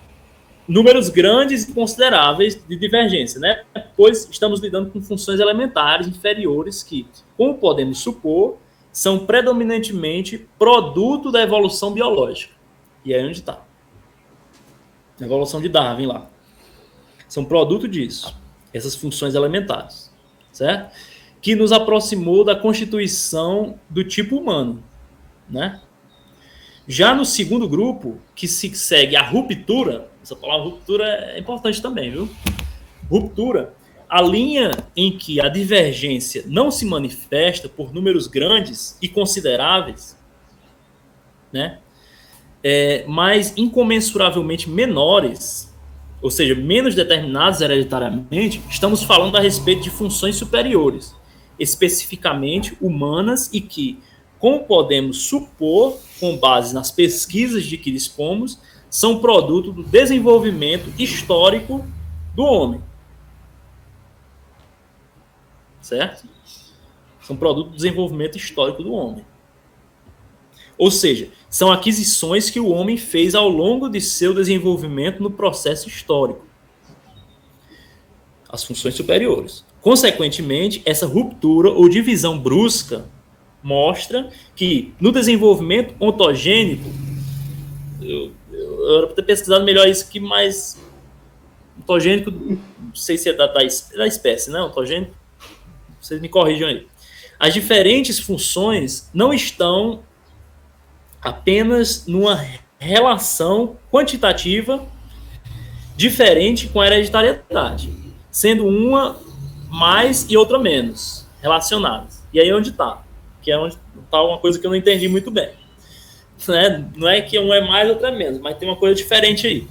números grandes e consideráveis de divergência, né? Pois estamos lidando com funções elementares inferiores que, como podemos supor, são predominantemente produto da evolução biológica. E aí onde está? Evolução de Darwin lá. São produto disso, essas funções elementares, certo? Que nos aproximou da constituição do tipo humano, né? Já no segundo grupo, que se segue a ruptura, essa palavra ruptura é importante também, viu? Ruptura, a linha em que a divergência não se manifesta por números grandes e consideráveis, né? É, mas incomensuravelmente menores, ou seja, menos determinados hereditariamente, estamos falando a respeito de funções superiores, especificamente humanas e que, como podemos supor, com base nas pesquisas de que dispomos, são produto do desenvolvimento histórico do homem. Certo? São produto do desenvolvimento histórico do homem. Ou seja, são aquisições que o homem fez ao longo de seu desenvolvimento no processo histórico. As funções superiores. Consequentemente, essa ruptura ou divisão brusca mostra que no desenvolvimento ontogênico, eu, eu, eu era para ter pesquisado melhor isso aqui, mas ontogênico, não sei se é da, da, da espécie, né? Ontogênico, vocês me corrijam aí. As diferentes funções não estão apenas numa relação quantitativa diferente com a hereditariedade, sendo uma mais e outra menos relacionadas. E aí é onde está, que é onde está uma coisa que eu não entendi muito bem. Né? Não é que um é mais, outro é menos, mas tem uma coisa diferente aí.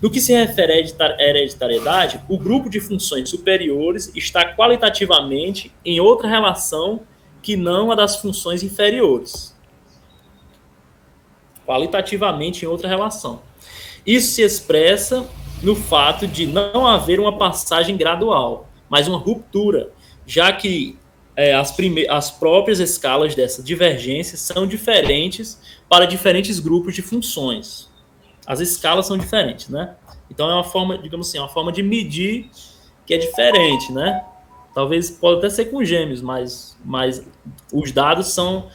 No que se refere à hereditariedade, o grupo de funções superiores está qualitativamente em outra relação que não a das funções inferiores qualitativamente em outra relação. Isso se expressa no fato de não haver uma passagem gradual, mas uma ruptura, já que é, as, as próprias escalas dessa divergência são diferentes para diferentes grupos de funções. As escalas são diferentes, né? Então é uma forma, digamos assim, uma forma de medir que é diferente, né? Talvez pode até ser com gêmeos, mas, mas os dados são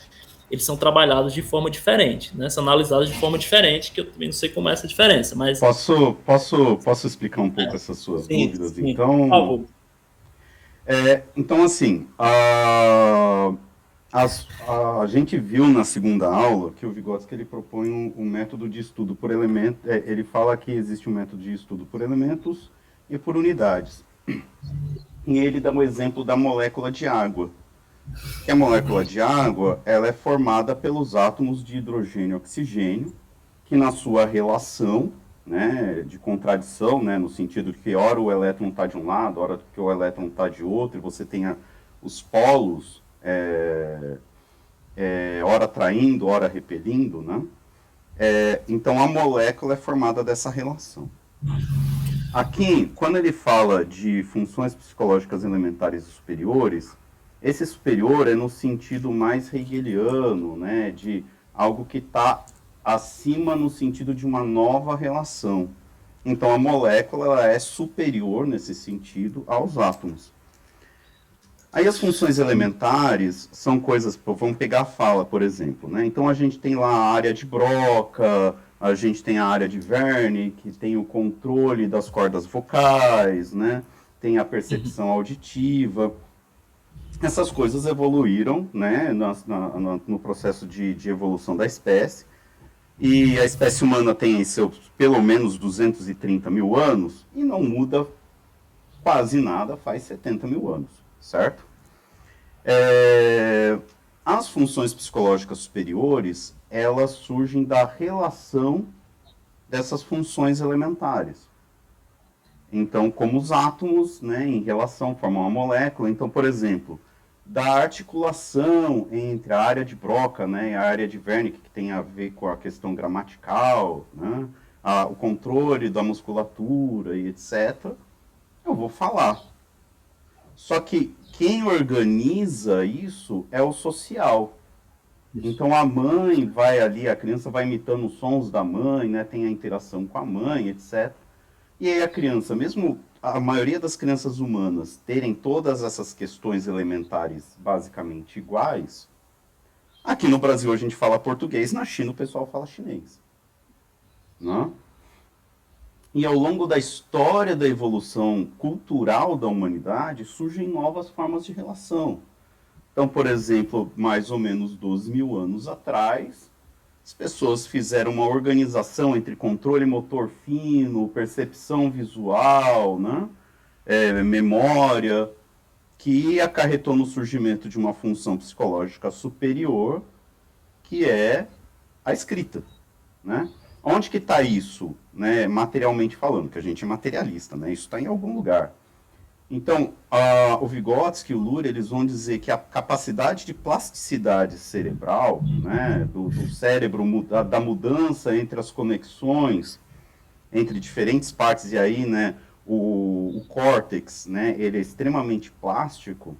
eles são trabalhados de forma diferente, né? São analisados de forma diferente, que eu também não sei como é essa diferença, mas... Posso, posso, posso explicar um pouco é. essas suas sim, dúvidas, sim. então? Por favor. É, então, assim, a, a, a, gente viu na segunda aula que o Vygotsky ele propõe um, um método de estudo por elemento, é, ele fala que existe um método de estudo por elementos e por unidades. E ele dá um exemplo da molécula de água que a molécula de água ela é formada pelos átomos de hidrogênio e oxigênio, que na sua relação né, de contradição, né, no sentido de que hora o elétron está de um lado, hora que o elétron está de outro, e você tem os polos, é, é, hora traindo, hora repelindo, né? É, então a molécula é formada dessa relação. Aqui, quando ele fala de funções psicológicas elementares superiores, esse superior é no sentido mais hegeliano, né, de algo que está acima no sentido de uma nova relação. Então a molécula é superior nesse sentido aos átomos. Aí as funções elementares são coisas, vamos pegar a fala, por exemplo, né? Então a gente tem lá a área de Broca, a gente tem a área de Verne, que tem o controle das cordas vocais, né? Tem a percepção auditiva essas coisas evoluíram né, na, na, no processo de, de, evolução da espécie. E a espécie humana tem seus pelo menos 230 mil anos e não muda quase nada faz 70 mil anos, certo? É, as funções psicológicas superiores, elas surgem da relação dessas funções elementares. Então, como os átomos, né, em relação, formam uma molécula. Então, por exemplo, da articulação entre a área de Broca né, e a área de Wernicke, que tem a ver com a questão gramatical, né, a, o controle da musculatura e etc., eu vou falar. Só que quem organiza isso é o social. Então a mãe vai ali, a criança vai imitando os sons da mãe, né, tem a interação com a mãe, etc. E aí a criança, mesmo a maioria das crianças humanas terem todas essas questões elementares basicamente iguais, aqui no Brasil a gente fala português, na China o pessoal fala chinês. Né? E ao longo da história da evolução cultural da humanidade, surgem novas formas de relação. Então, por exemplo, mais ou menos 12 mil anos atrás, as pessoas fizeram uma organização entre controle motor fino, percepção visual, né? É, memória, que acarretou no surgimento de uma função psicológica superior, que é a escrita. Né? Onde que está isso, né, materialmente falando? Que a gente é materialista, né? isso está em algum lugar. Então, a, o Vygotsky e o Lurie, eles vão dizer que a capacidade de plasticidade cerebral, né, do, do cérebro, da, da, mudança entre as conexões entre diferentes partes, e aí, né, o, o córtex, né, ele é extremamente plástico,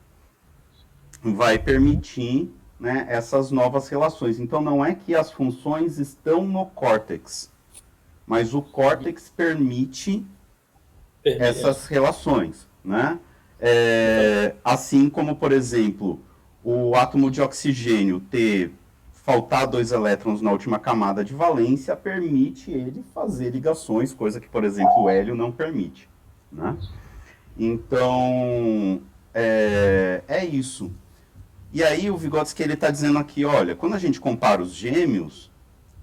vai permitir né, essas novas relações. Então, não é que as funções estão no córtex, mas o córtex permite essas relações, né? É, assim como, por exemplo, o átomo de oxigênio ter faltar dois elétrons na última camada de valência permite ele fazer ligações, coisa que, por exemplo, o hélio não permite, né? Então, é, é isso. E aí o Vygotsky ele está dizendo aqui, olha, quando a gente compara os gêmeos,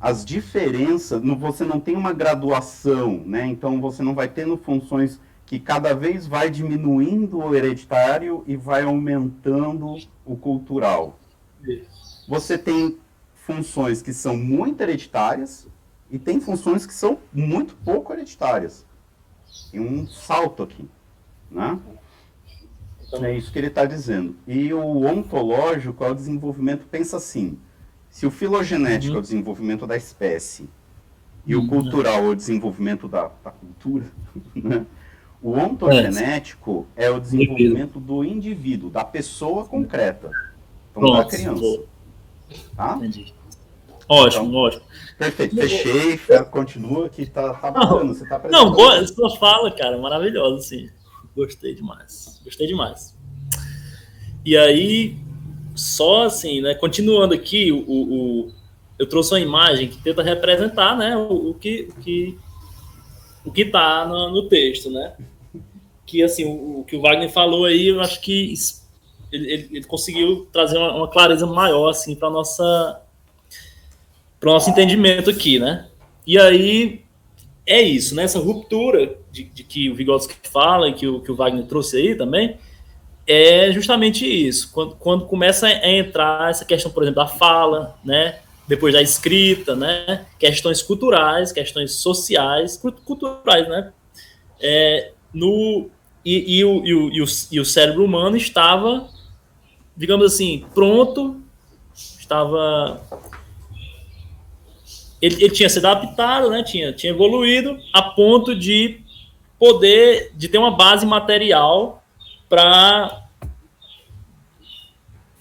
as diferenças, você não tem uma graduação, né? Então você não vai tendo funções que cada vez vai diminuindo o hereditário e vai aumentando o cultural. Você tem funções que são muito hereditárias e tem funções que são muito pouco hereditárias. Tem um salto aqui, né? É isso que ele está dizendo. E o ontológico é o desenvolvimento, pensa assim, se o filogenético uhum. é o desenvolvimento da espécie e uhum. o cultural é o desenvolvimento da, da cultura, né? O ontogenético é, é o desenvolvimento do indivíduo, da pessoa concreta, então da criança. Tá? Entendi. Ótimo, então, ótimo. Perfeito, fechei, continua que tá, tá bacana, você tá Não, boa, sua fala, cara, maravilhosa, sim. Gostei demais, gostei demais. E aí, só assim, né, continuando aqui, o, o, eu trouxe uma imagem que tenta representar, né, o, o que, o que o que está no, no, texto, né? Que assim, o, o, que o Wagner falou aí, eu acho que ele, ele, ele conseguiu trazer uma, uma, clareza maior assim para nossa para nosso entendimento aqui, né? E aí é isso, né? Essa ruptura de, de que o Vygotsky fala e que o, que o Wagner trouxe aí também é justamente isso. Quando, quando começa a entrar essa questão, por exemplo, da fala, né? Depois da escrita, né? Questões culturais, questões sociais, culturais, né? É, no, e, e, o, e, o, e, o, e o cérebro humano estava, digamos assim, pronto, estava ele, ele, tinha se adaptado, né? Tinha, tinha evoluído a ponto de poder, de ter uma base material para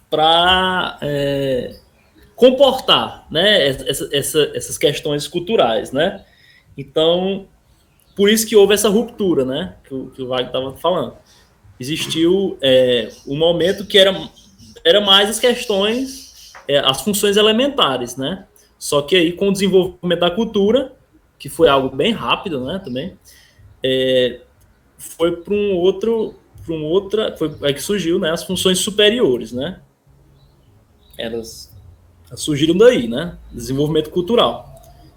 para é, comportar né, essa, essa, essas questões culturais, né? Então, por isso que houve essa ruptura, né? Que o, que o Wagner estava falando. Existiu é, um momento que era, era mais as questões, é, as funções elementares, né? Só que aí, com o desenvolvimento da cultura, que foi algo bem rápido, né? Também, é, foi para um outro para um outra, foi é que surgiu, né, as funções superiores, né? Elas, surgiram daí, né? Desenvolvimento cultural.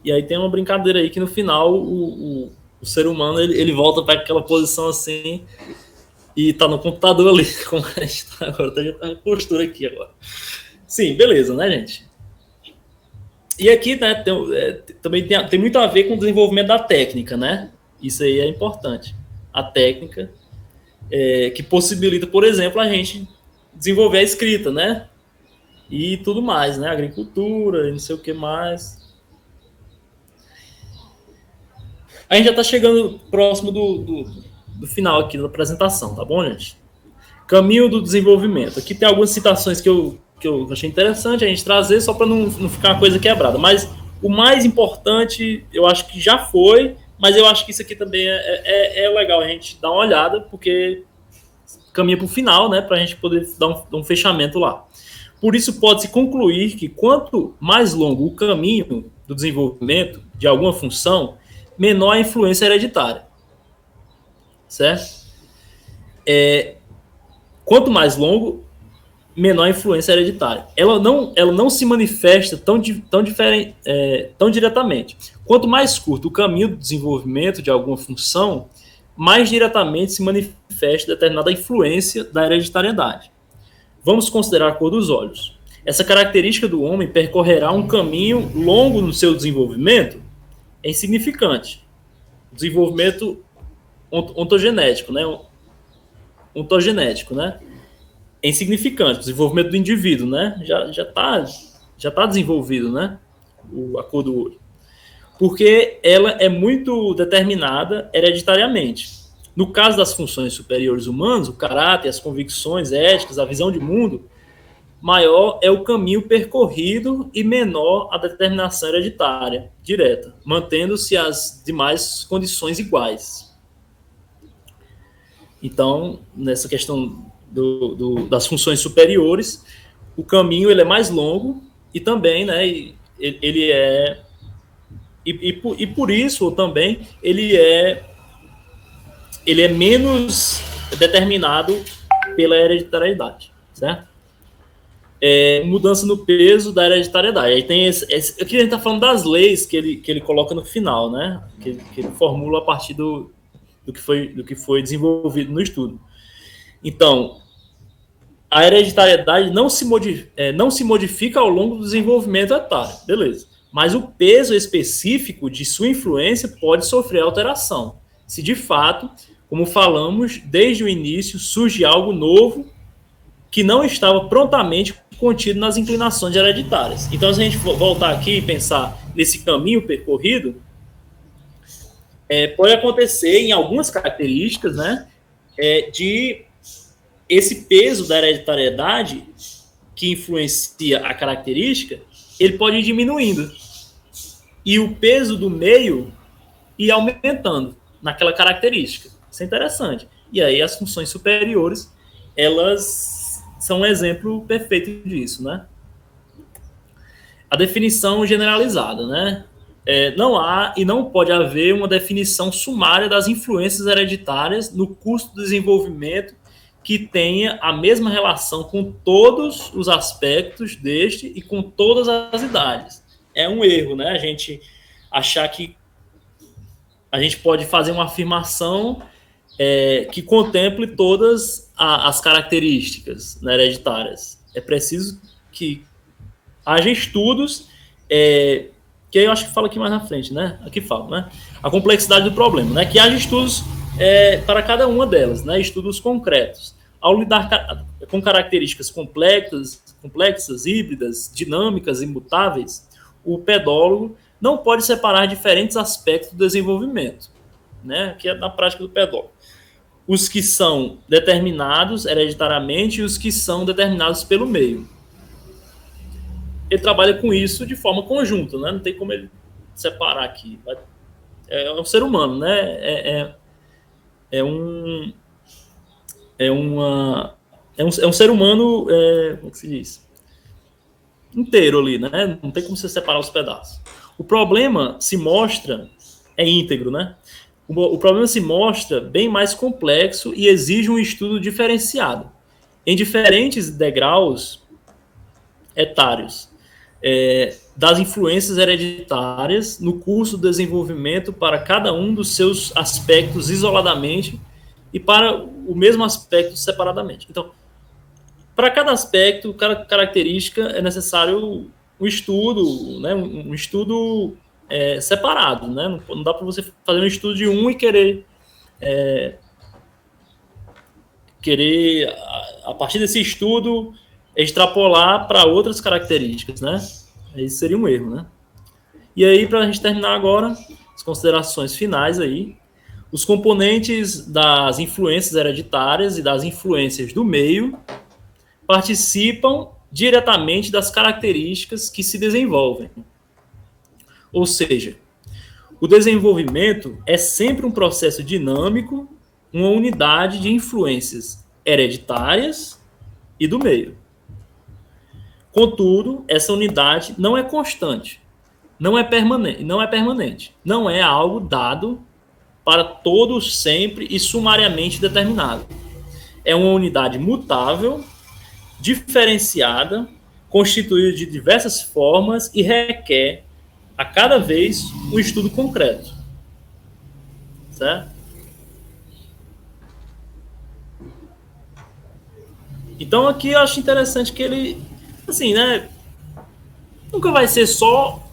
E aí tem uma brincadeira aí que no final o, o, o ser humano ele, ele volta para aquela posição assim e tá no computador ali, como a gente tá agora, tá na postura aqui agora. Sim, beleza, né, gente? E aqui, né, tem, é, também tem, tem muito a ver com o desenvolvimento da técnica, né? Isso aí é importante. A técnica é, que possibilita, por exemplo, a gente desenvolver a escrita, né? E tudo mais, né? Agricultura, e não sei o que mais. A gente já está chegando próximo do, do, do, final aqui da apresentação, tá bom, gente? Caminho do desenvolvimento. Aqui tem algumas citações que eu, que eu achei interessante a gente trazer, só para não, não ficar uma coisa quebrada. Mas o mais importante, eu acho que já foi, mas eu acho que isso aqui também é, é, é legal a gente dar uma olhada, porque caminha para o final, né, para a gente poder dar um, dar um fechamento lá. Por isso, pode-se concluir que quanto mais longo o caminho do desenvolvimento de alguma função, menor a influência hereditária. Certo? É, quanto mais longo, menor a influência hereditária. Ela não, ela não se manifesta tão, tão, diferente, é, tão diretamente. Quanto mais curto o caminho do desenvolvimento de alguma função, mais diretamente se manifesta determinada influência da hereditariedade. Vamos considerar a cor dos olhos. Essa característica do homem percorrerá um caminho longo no seu desenvolvimento? É insignificante. Desenvolvimento ontogenético, né? ontogenético, né? É insignificante, desenvolvimento do indivíduo, né? Já já está já tá desenvolvido, né? O, a cor do olho. Porque ela é muito determinada hereditariamente. No caso das funções superiores humanas, o caráter, as convicções éticas, a visão de mundo, maior é o caminho percorrido e menor a determinação hereditária direta, mantendo-se as demais condições iguais. Então, nessa questão do, do, das funções superiores, o caminho ele é mais longo e também, né, ele é e, e, por, e por isso também ele é ele é menos determinado pela hereditariedade, certo? É, mudança no peso da hereditariedade. Aí tem esse, esse, aqui a gente está falando das leis que ele, que ele coloca no final, né? Que, que ele formula a partir do, do, que foi, do que foi desenvolvido no estudo. Então, a hereditariedade não se, modifica, é, não se modifica ao longo do desenvolvimento etário, beleza. Mas o peso específico de sua influência pode sofrer alteração, se de fato, como falamos, desde o início surge algo novo que não estava prontamente contido nas inclinações hereditárias. Então, se a gente voltar aqui e pensar nesse caminho percorrido, é, pode acontecer em algumas características, né, é, de esse peso da hereditariedade que influencia a característica, ele pode ir diminuindo. E o peso do meio ir aumentando naquela característica. Isso é interessante. E aí as funções superiores, elas são um exemplo perfeito disso, né? A definição generalizada, né? É, não há e não pode haver uma definição sumária das influências hereditárias no curso do desenvolvimento que tenha a mesma relação com todos os aspectos deste e com todas as idades. É um erro, né? A gente achar que a gente pode fazer uma afirmação é, que contemple todas a, as características né, hereditárias. É preciso que haja estudos, é, que eu acho que fala aqui mais na frente, né? Aqui fala, né? A complexidade do problema, né? Que haja estudos é, para cada uma delas, né, estudos concretos. Ao lidar com características complexas, complexas, híbridas, dinâmicas, imutáveis, o pedólogo não pode separar diferentes aspectos do desenvolvimento, né, que é na prática do pedólogo. Os que são determinados hereditariamente e os que são determinados pelo meio. Ele trabalha com isso de forma conjunta, né? não tem como ele separar aqui. É um ser humano, né? É, é, é um é uma é um, é um ser humano é, como é se diz inteiro ali, né? Não tem como você separar os pedaços. O problema se mostra é íntegro, né? O, problema se mostra bem mais complexo e exige um estudo diferenciado em diferentes degraus etários é, das influências hereditárias no curso do desenvolvimento para cada um dos seus aspectos isoladamente e para o mesmo aspecto separadamente. Então, para cada aspecto, cada característica, é necessário um estudo, né, um estudo é, separado. Né? Não, não dá para você fazer um estudo de um e querer. É, querer, a, a partir desse estudo, extrapolar para outras características, né? Isso seria um erro, né? E aí, para a gente terminar agora, as considerações finais aí, os componentes das influências hereditárias e das influências do meio participam diretamente das características que se desenvolvem. Ou seja, o desenvolvimento é sempre um processo dinâmico, uma unidade de influências hereditárias e do meio. Contudo, essa unidade não é constante, não é permanente, não é permanente, não é algo dado para todos sempre e sumariamente determinado. É uma unidade mutável, diferenciada, constituída de diversas formas e requer a cada vez um estudo concreto. Certo? Então aqui eu acho interessante que ele, assim, né? Nunca vai ser só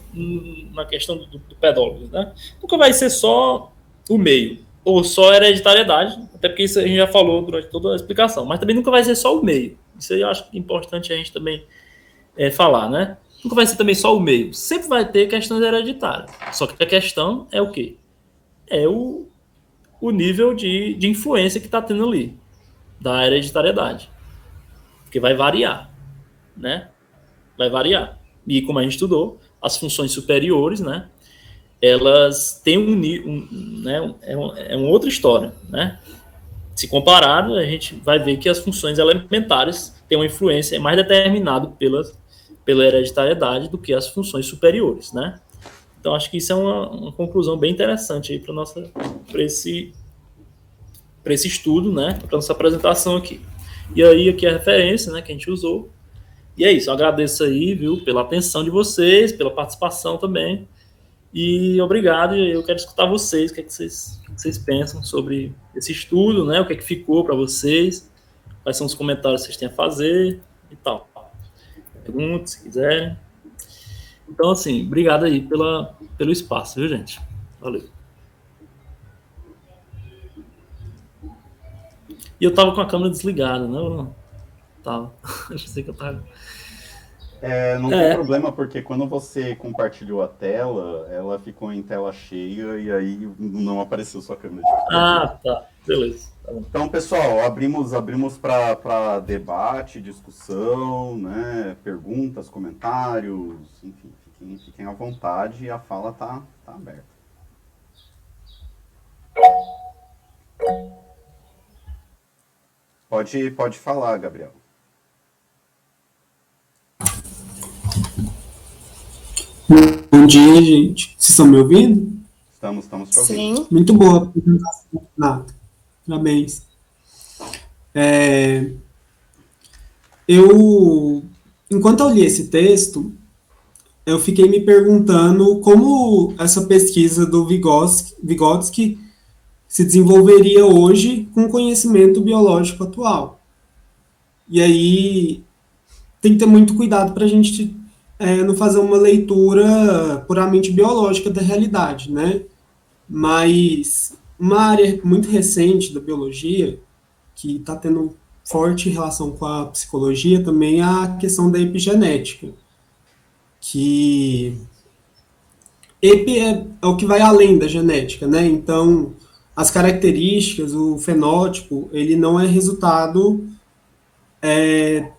na questão do, do pedólogo, né? Nunca vai ser só o meio, ou só hereditariedade, Até porque isso a gente já falou durante toda a explicação. Mas também nunca vai ser só o meio. Isso eu acho importante a gente também é, falar, né? Nunca vai ser também só o meio. Sempre vai ter questões hereditárias. Só que a questão é o quê? É o, o nível de, de influência que está tendo ali, da hereditariedade. Porque vai variar, né? Vai variar. E como a gente estudou, as funções superiores, né? Elas têm um, um né? É, um, é uma outra história, né? Se comparado, a gente vai ver que as funções elementares têm uma influência é mais determinado pelas pela hereditariedade do que as funções superiores, né? Então acho que isso é uma, uma conclusão bem interessante aí para nossa para esse para esse estudo, né? Para nossa apresentação aqui. E aí aqui a referência, né, que a gente usou. E é isso, eu agradeço aí, viu, pela atenção de vocês, pela participação também. E obrigado, eu quero escutar vocês, o que, é que vocês, o que vocês pensam sobre esse estudo, né? O que é que ficou para vocês, quais são os comentários que vocês têm a fazer e tal perguntas, se quiserem. Então, assim, obrigado aí pela, pelo espaço, viu, gente? Valeu. E eu tava com a câmera desligada, né? Eu não tava. Achei que eu tava. É, não é. tem problema, porque quando você compartilhou a tela, ela ficou em tela cheia e aí não apareceu sua câmera. De ah, tá. Beleza. Tá então, pessoal, abrimos, abrimos para debate, discussão, né? perguntas, comentários, enfim, fiquem, fiquem à vontade e a fala tá, tá aberta. Pode, pode falar, Gabriel. Bom dia, gente. Vocês estão me ouvindo? Estamos, estamos te ouvindo. Sim. Muito boa a apresentação, Parabéns. É, eu, enquanto eu li esse texto, eu fiquei me perguntando como essa pesquisa do Vygotsky, Vygotsky se desenvolveria hoje com o conhecimento biológico atual. E aí tem que ter muito cuidado para a gente é, não fazer uma leitura puramente biológica da realidade, né? Mas uma área muito recente da biologia, que está tendo forte relação com a psicologia, também é a questão da epigenética, que epi é, é o que vai além da genética, né? Então, as características, o fenótipo, ele não é resultado é,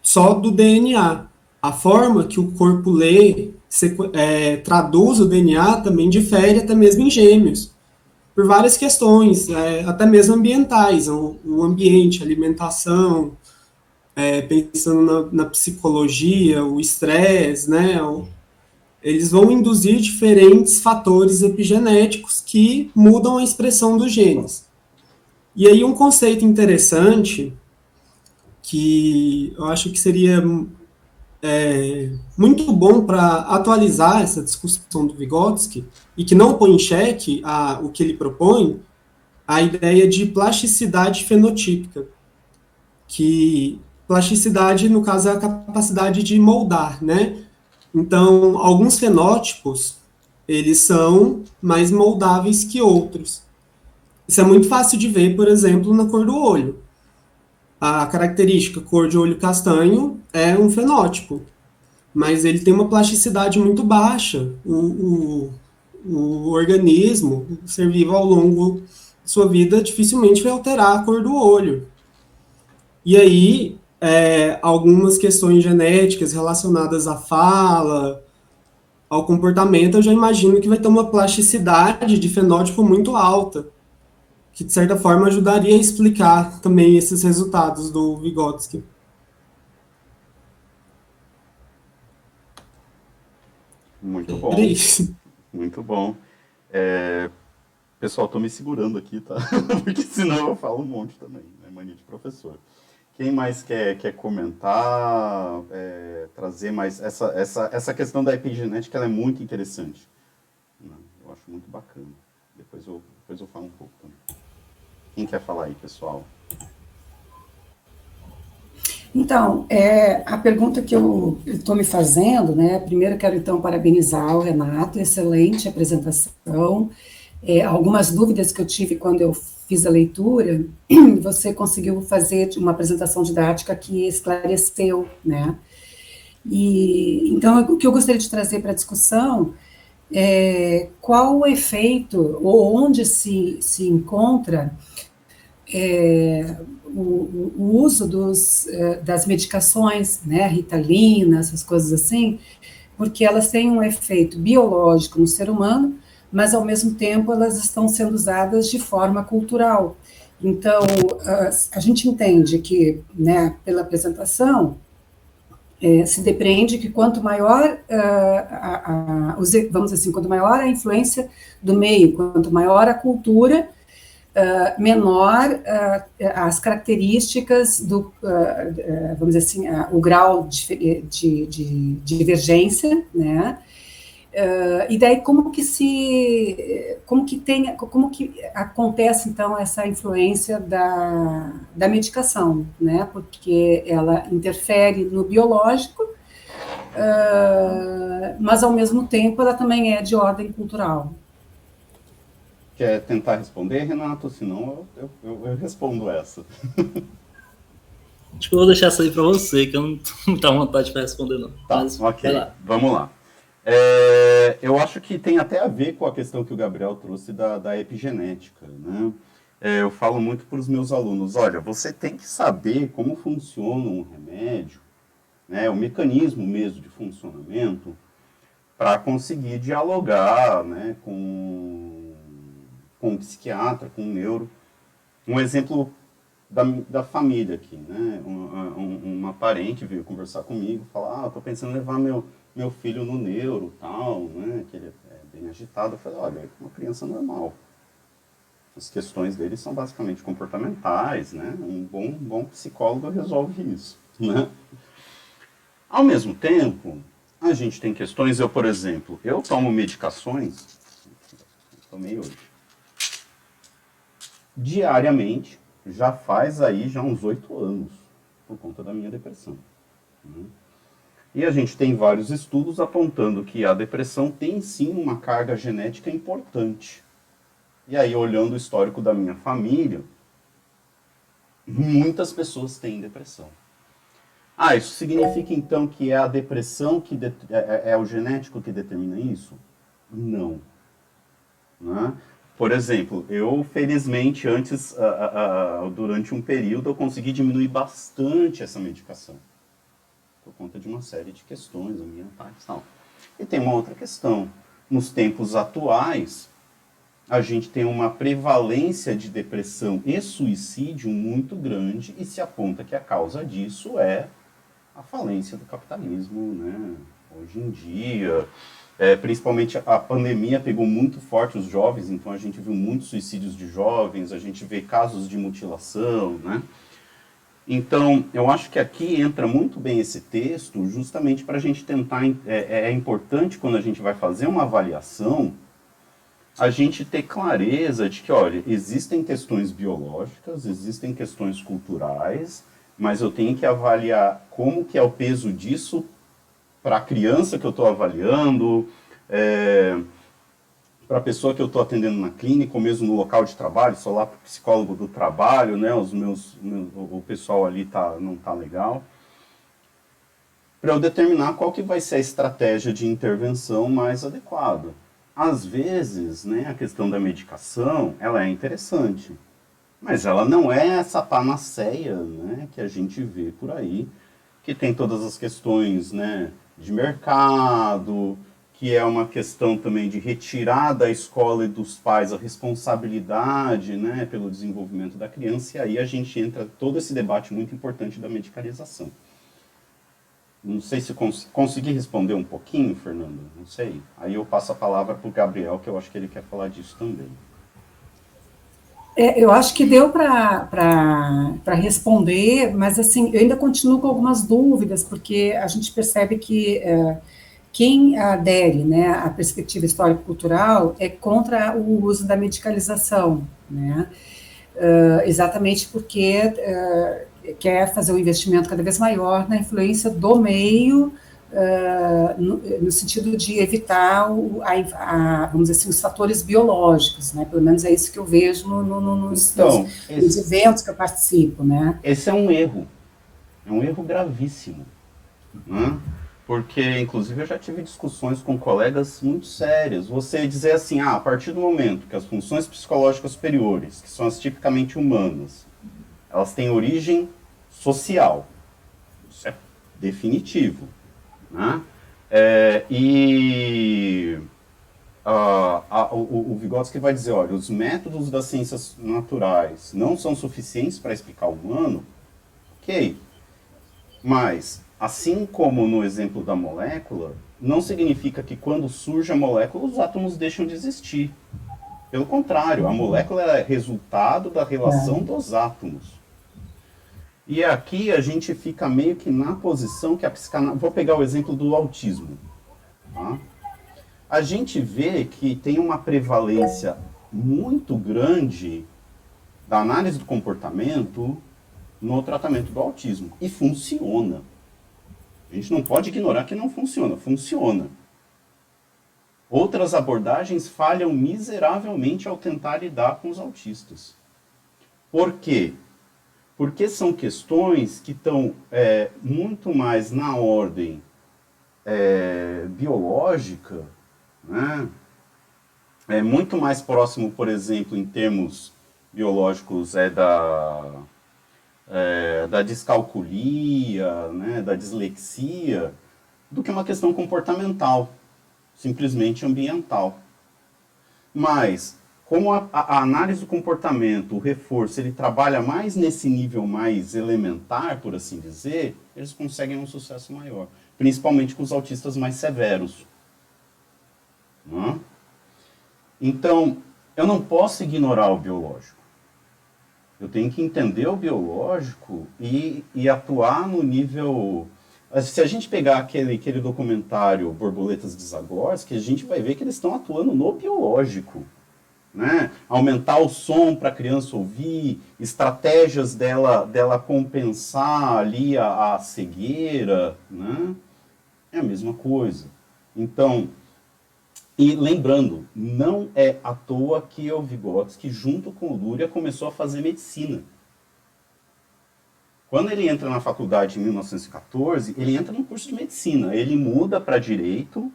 só do DNA, a forma que o corpo lê, é, traduz o DNA também difere até mesmo em gêmeos, por várias questões, é, até mesmo ambientais, o, o ambiente, alimentação, é, pensando na, na, psicologia, o estresse, né, o, eles vão induzir diferentes fatores epigenéticos que mudam a expressão dos genes. E aí um conceito interessante que eu acho que seria é, muito bom para atualizar essa discussão do Vygotsky e que não põe em xeque a, o que ele propõe, a ideia de plasticidade fenotípica, que plasticidade, no caso, é a capacidade de moldar, né? Então, alguns fenótipos, eles são mais moldáveis que outros. Isso é muito fácil de ver, por exemplo, na cor do olho a característica cor de olho castanho é um fenótipo, mas ele tem uma plasticidade muito baixa. O, o, o organismo, o ser vivo ao longo de sua vida, dificilmente vai alterar a cor do olho. E aí, é, algumas questões genéticas relacionadas à fala, ao comportamento, eu já imagino que vai ter uma plasticidade de fenótipo muito alta que de certa forma ajudaria a explicar também esses resultados do Vygotsky. Muito bom. É isso. Muito bom. É... Pessoal, estou me segurando aqui, tá? Porque senão eu falo um monte também, né? Mania de professor. Quem mais quer, quer comentar, é, trazer mais... Essa, essa, essa questão da epigenética ela é muito interessante. Né? Eu acho muito bacana. Depois eu, depois eu falo um pouco também. Quem quer falar aí, pessoal? Então, é, a pergunta que eu estou me fazendo, né? Primeiro quero então parabenizar o Renato, excelente apresentação. é, algumas dúvidas que eu tive quando eu fiz a leitura, você conseguiu fazer uma apresentação didática que esclareceu, né? E então o que eu gostaria de trazer para a discussão é qual o efeito ou onde se, se encontra é, o, o, uso dos, é, das medicações, né, ritalina, essas coisas assim, porque elas têm um efeito biológico no ser humano, mas ao mesmo tempo elas estão sendo usadas de forma cultural. Então, a, a gente entende que, né, pela apresentação, é, se depreende que quanto maior, uh, a, a, os, vamos assim, quanto maior a influência do meio, quanto maior a cultura, uh, menor uh, as características do, vamos dizer assim, o grau de, de, de, divergência, né? Uh, e daí como que se como que tem como que acontece então essa influência da, da medicação né porque ela interfere no biológico uh, mas ao mesmo tempo ela também é de ordem cultural quer tentar responder Renato senão eu, eu, eu respondo essa Acho que eu vou deixar isso aí para você, que eu não tenho vontade de responder, não. Tá, Mas, ok. Vamos lá. É, eu acho que tem até a ver com a questão que o Gabriel trouxe da, da epigenética. Né? É, eu falo muito para os meus alunos: olha, você tem que saber como funciona um remédio, né, o mecanismo mesmo de funcionamento, para conseguir dialogar né, com, com um psiquiatra, com um neuro. Um exemplo da, da família aqui, né? Uma, uma parente veio conversar comigo, falar, ah, estou pensando em levar meu meu filho no neuro, tal, né, que ele é bem agitado. Eu falei, olha, é uma criança normal. As questões dele são basicamente comportamentais, né? Um bom, bom psicólogo resolve isso, né? Ao mesmo tempo, a gente tem questões, eu, por exemplo, eu tomo medicações, tomei hoje, diariamente, já faz aí já uns oito anos, por conta da minha depressão. Né? E a gente tem vários estudos apontando que a depressão tem sim uma carga genética importante. E aí, olhando o histórico da minha família, muitas pessoas têm depressão. Ah, isso significa então que é a depressão que é, é, é, o genético que determina isso? Não. Né? Por exemplo, eu felizmente antes, uh, uh, uh, durante um período, eu consegui diminuir bastante essa medicação por conta de uma série de questões ambientais e tal. E tem uma outra questão. Nos tempos atuais, a gente tem uma prevalência de depressão e suicídio muito grande e se aponta que a causa disso é a falência do capitalismo, né? Hoje em dia, é, principalmente a pandemia pegou muito forte os jovens, então a gente viu muitos suicídios de jovens, a gente vê casos de mutilação, né? Então, eu acho que aqui entra muito bem esse texto, justamente para a gente tentar. É, é, é, importante quando a gente vai fazer uma avaliação, a gente ter clareza de que, olha, existem questões biológicas, existem questões culturais, mas eu tenho que avaliar como que é o peso disso para a criança que eu estou avaliando. É, para a pessoa que eu estou atendendo na clínica, ou mesmo no local de trabalho, sou lá para o psicólogo do trabalho, né, os meus, o pessoal ali tá, não está legal, para eu determinar qual que vai ser a estratégia de intervenção mais adequada. Às vezes, né, a questão da medicação, ela é interessante, mas ela não é essa panaceia né, que a gente vê por aí, que tem todas as questões né, de mercado, que é uma questão também de retirar da escola e dos pais a responsabilidade né, pelo desenvolvimento da criança, e aí a gente entra todo esse debate muito importante da medicalização. Não sei se cons consegui responder um pouquinho, Fernando, não sei. Aí eu passo a palavra para o Gabriel, que eu acho que ele quer falar disso também. É, eu acho que deu para responder, mas assim, eu ainda continuo com algumas dúvidas, porque a gente percebe que... É, quem adere né, à perspectiva histórico-cultural é contra o uso da medicalização, né? Uh, exatamente porque uh, quer fazer um investimento cada vez maior na influência do meio uh, no, no, sentido de evitar, o, a, a, vamos dizer assim, os fatores biológicos, né? Pelo menos é isso que eu vejo no, no, nos, então, nos, esse, nos eventos que eu participo, né? Esse é um erro, é um erro gravíssimo, né? porque inclusive eu já tive discussões com colegas muito sérias. Você dizer assim, ah, a partir do momento que as funções psicológicas superiores, que são as tipicamente humanas, elas têm origem social, isso é definitivo, né? É, e uh, a, o, o Vygotsky vai dizer, olha, os métodos das ciências naturais não são suficientes para explicar o humano, ok, mas Assim como no exemplo da molécula, não significa que quando surge a molécula os átomos deixam de existir. Pelo contrário, a molécula é resultado da relação é. dos átomos. E aqui a gente fica meio que na posição que a psicanálise. Vou pegar o exemplo do autismo. Tá? A gente vê que tem uma prevalência muito grande da análise do comportamento no tratamento do autismo. E funciona. A gente não pode ignorar que não funciona. Funciona. Outras abordagens falham miseravelmente ao tentar lidar com os autistas. Por quê? Porque são questões que estão é, muito mais na ordem é, biológica, né? é muito mais próximo, por exemplo, em termos biológicos, é da é, da descalculia, né, da dislexia, do que uma questão comportamental, simplesmente ambiental. Mas, como a, a, análise do comportamento, o reforço, ele trabalha mais nesse nível mais elementar, por assim dizer, eles conseguem um sucesso maior. Principalmente com os autistas mais severos. Então, eu não posso ignorar o biológico. Eu tenho que entender o biológico e, e atuar no nível. Se a gente pegar aquele, aquele documentário Borboletas de Zagorski, a gente vai ver que eles estão atuando no biológico. Né? Aumentar o som para a criança ouvir, estratégias dela, dela compensar ali a, a cegueira. Né? É a mesma coisa. Então, e lembrando, não é à toa que o Vygotsky, junto com o Luria, começou a fazer medicina. Quando ele entra na faculdade em 1914, ele entra no curso de medicina. Ele muda para direito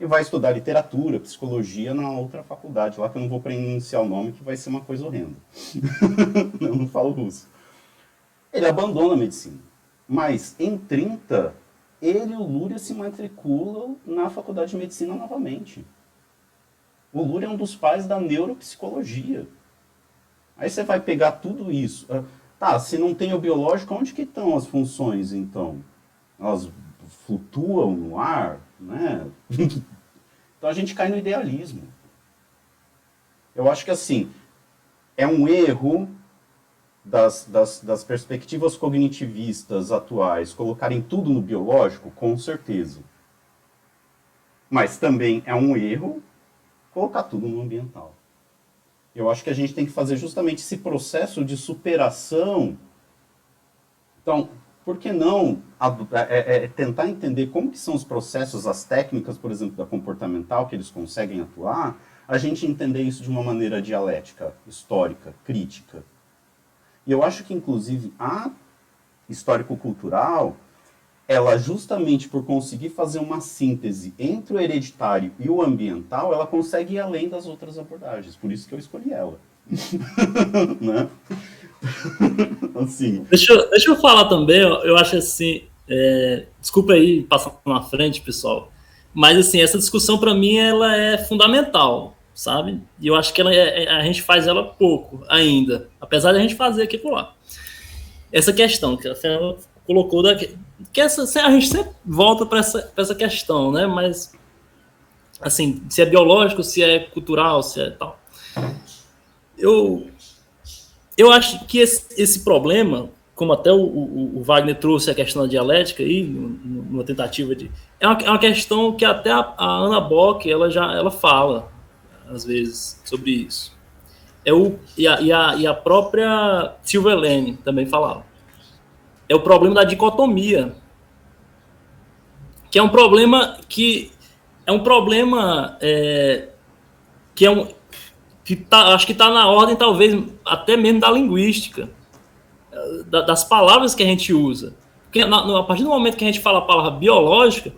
e vai estudar literatura, psicologia na outra faculdade, lá que eu não vou pronunciar o nome, que vai ser uma coisa horrenda. eu não falo russo. Ele abandona a medicina. Mas em 30, ele e o Luria se matriculam na faculdade de medicina novamente. O Luria é um dos pais da neuropsicologia. Aí você vai pegar tudo isso. Ah, tá, se não tem o biológico, onde que estão as funções, então? Elas flutuam no ar, né? então a gente cai no idealismo. Eu acho que assim, é um erro das, das, das perspectivas cognitivistas atuais colocarem tudo no biológico, com certeza. Mas também é um erro colocar tudo no ambiental. Eu acho que a gente tem que fazer justamente esse processo de superação. Então, por que não é, é, é, tentar entender como que são os processos, as técnicas, por exemplo, da comportamental que eles conseguem atuar, a gente entender isso de uma maneira dialética, histórica, crítica. E eu acho que, inclusive, a histórico-cultural ela justamente por conseguir fazer uma síntese entre o hereditário e o ambiental, ela consegue ir além das outras abordagens. Por isso que eu escolhi ela. né? assim. Deixa eu, deixa eu falar também, eu acho assim, é, desculpa aí passar na frente, pessoal, mas assim, essa discussão para mim ela é fundamental, sabe? E eu acho que ela é, é, a gente faz ela pouco ainda, apesar de a gente fazer aqui por lá. Essa questão que a colocou da, que essa, a gente sempre volta para essa, essa questão, né? Mas assim, se é biológico, se é cultural, se é tal. Eu eu acho que esse, esse problema, como até o, o, o, Wagner trouxe a questão da dialética aí, numa tentativa de. É uma, é uma questão que até a, a, Ana Bock ela já ela fala, às vezes, sobre isso. É o, e, a, e, a, e a própria Silvia Helene também falava é o problema da dicotomia. que é um problema que é um problema é, que é um que tá, acho que está na ordem talvez até mesmo da linguística, da, das palavras que a gente usa. Porque na, a partir do momento que a gente fala a palavra biológica,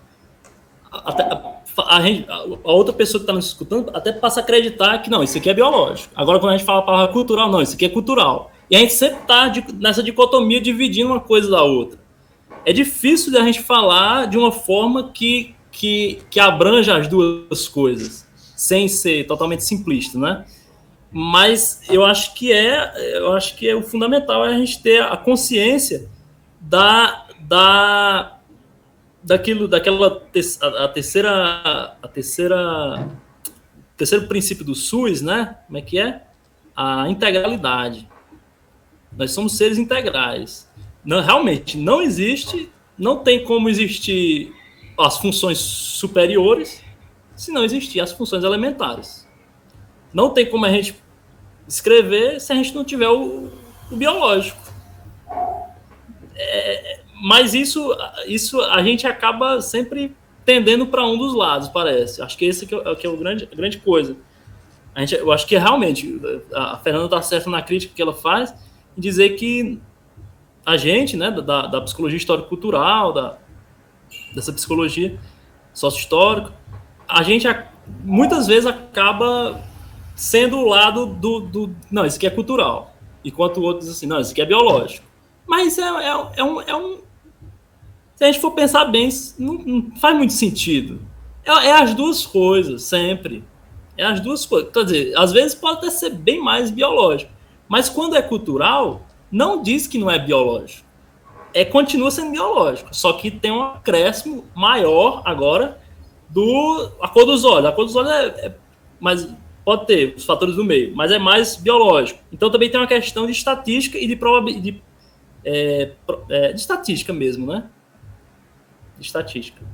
até, a, a, gente, a, outra pessoa que está nos escutando até passa a acreditar que não, isso aqui é biológico. Agora, quando a gente fala a palavra cultural, não, isso aqui é cultural. E a gente sempre está nessa dicotomia dividindo uma coisa da outra. É difícil a gente falar de uma forma que, que, que abranja as duas coisas, sem ser totalmente simplista, né? Mas eu acho que é, eu acho que é o fundamental é a gente ter a consciência da, da daquilo, daquela a, a terceira a terceira terceiro princípio do SUS, né? Como é que é? A integralidade. Nós somos seres integrais. Não, realmente, não existe, não tem como existir as funções superiores se não existir as funções elementares. Não tem como a gente escrever se a gente não tiver o, o biológico. É, mas isso, isso a gente acaba sempre tendendo para um dos lados, parece. Acho que esse que é, que é o grande, a grande coisa. A gente, eu acho que realmente a Fernanda está certa na crítica que ela faz em dizer que a gente, né, da, da psicologia histórico-cultural, da, dessa psicologia sócio-histórica, a gente muitas vezes acaba sendo o lado do, do. Não, isso aqui é cultural. Enquanto o outro diz assim, não, isso aqui é biológico. Mas é, é, é, um, é um. Se a gente for pensar bem, não, não faz muito sentido. É, é, as duas coisas, sempre. É as duas coisas. Quer dizer, às vezes pode até ser bem mais biológico. Mas quando é cultural, não diz que não é biológico. É, continua sendo biológico. Só que tem um acréscimo maior agora do. A cor dos olhos. A cor dos olhos é, é mais Pode ter os fatores do meio, mas é mais biológico. Então também tem uma questão de estatística e de probabilidade. De, é, é, de estatística mesmo, né? De estatística.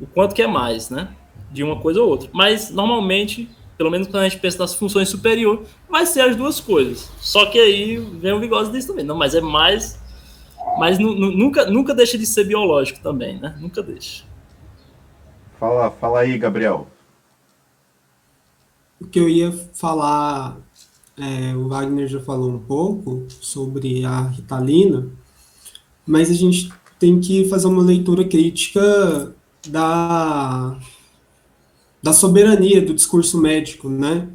O quanto que é mais, né? De uma coisa ou outra. Mas normalmente, pelo menos quando a gente pensa nas funções superiores, vai ser as duas coisas. Só que aí vem o Vigose disso também. Não, mas é mais. Mas nunca, nunca deixa de ser biológico também, né? Nunca deixa. Fala, fala aí, Gabriel o que eu ia falar, é, o Wagner já falou um pouco sobre a Ritalina, mas a gente tem que fazer uma leitura crítica da, da soberania do discurso médico, né?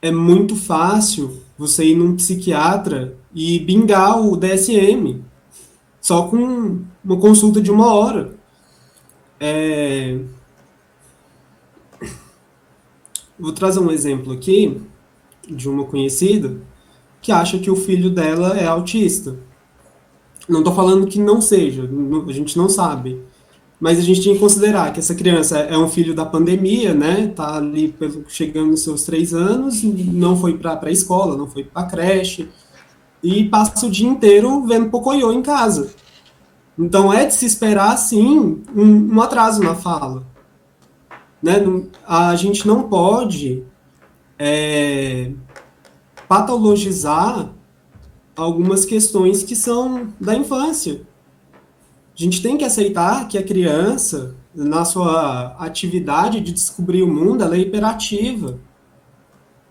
É muito fácil você ir num psiquiatra e bingar o DSM só com uma consulta de uma hora. É, Vou trazer um exemplo aqui de uma conhecida que acha que o filho dela é autista. Não estou falando que não seja, a gente não sabe. Mas a gente tem que considerar que essa criança é um filho da pandemia, né? Tá ali pelo, chegando nos seus três anos, não foi para a escola, não foi para a creche, e passa o dia inteiro vendo Pocoyo em casa. Então é de se esperar, sim, um, um atraso na fala né, a gente não pode é, patologizar algumas questões que são da infância. A gente tem que aceitar que a criança, na sua atividade de descobrir o mundo, ela é hiperativa.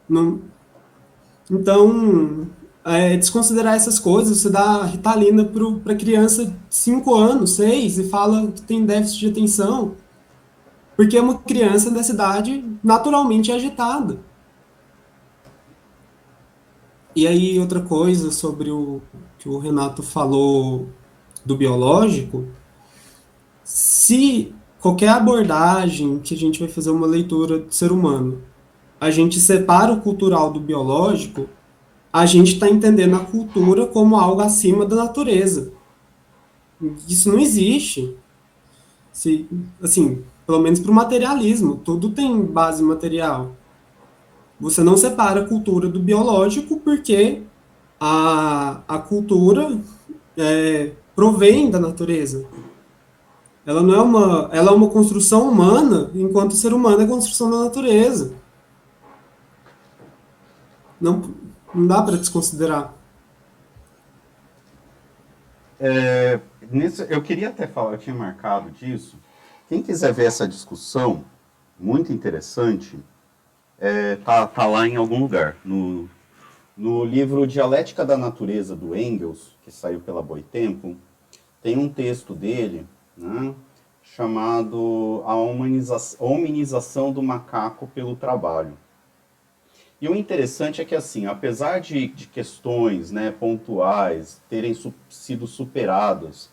Não, então, é, desconsiderar essas coisas, você dá ritalina para criança de 5 anos, 6, e fala que tem déficit de atenção. Porque uma criança nessa idade naturalmente é agitada. E aí, outra coisa sobre o que o Renato falou do biológico, se qualquer abordagem que a gente vai fazer uma leitura do ser humano, a gente separa o cultural do biológico, a gente está entendendo a cultura como algo acima da natureza. Isso não existe. Se, assim, pelo menos para o materialismo, tudo tem base material. Você não separa a cultura do biológico porque a, a cultura é, provém da natureza. Ela não é uma, ela é uma construção humana, enquanto o ser humano é construção da natureza. Não, não dá para desconsiderar. É, nisso, eu queria até falar, eu tinha marcado disso, Quem quiser ver essa discussão, muito interessante, é, tá, tá lá em algum lugar. No, no livro Dialética da Natureza, do Engels, que saiu pela Boitempo, tem um texto dele, né, chamado A Hominização do Macaco pelo Trabalho. E o interessante é que, assim, apesar de, de questões né, pontuais terem su sido superadas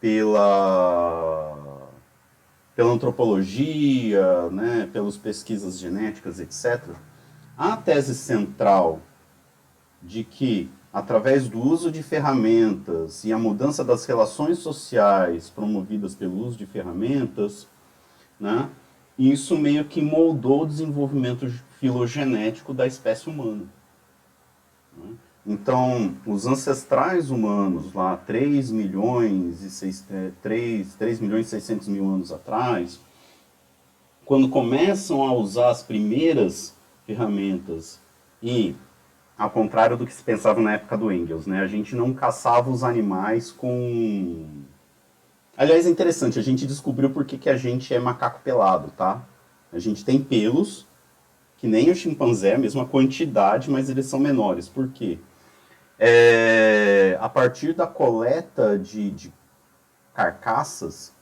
pela, pela antropologia, né, pelas pesquisas genéticas, etc., a tese central de que, através do uso de ferramentas e a mudança das relações sociais promovidas pelo uso de ferramentas, né, isso meio que moldou o desenvolvimento filogenético da espécie humana. Né? Então, os ancestrais humanos, lá 3 milhões e 6, 3, 3 milhões e 600 mil anos atrás, quando começam a usar as primeiras ferramentas e, ao contrário do que se pensava na época do Engels, né, a gente não caçava os animais com... Aliás, é interessante, a gente descobriu por que, que a gente é macaco pelado, tá? A gente tem pelos, que nem o chimpanzé, a mesma quantidade, mas eles são menores. Por quê? É, a partir da coleta de, de carcaças,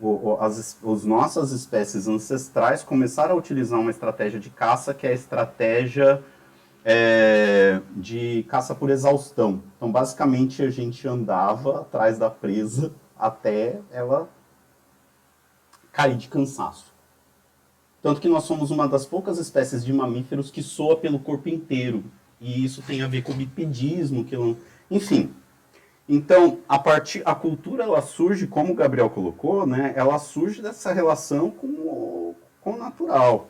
o, o, as, as nossas espécies ancestrais começaram a utilizar uma estratégia de caça que é a estratégia é, de caça por exaustão. Então, basicamente, a gente andava atrás da presa até ela cair de cansaço. Tanto que nós somos uma das poucas espécies de mamíferos que soa pelo corpo inteiro. E isso tem a ver com bipedismo, que enfim. Então, a partir a cultura ela surge, como o Gabriel colocou, né? Ela surge dessa relação com o, com o natural.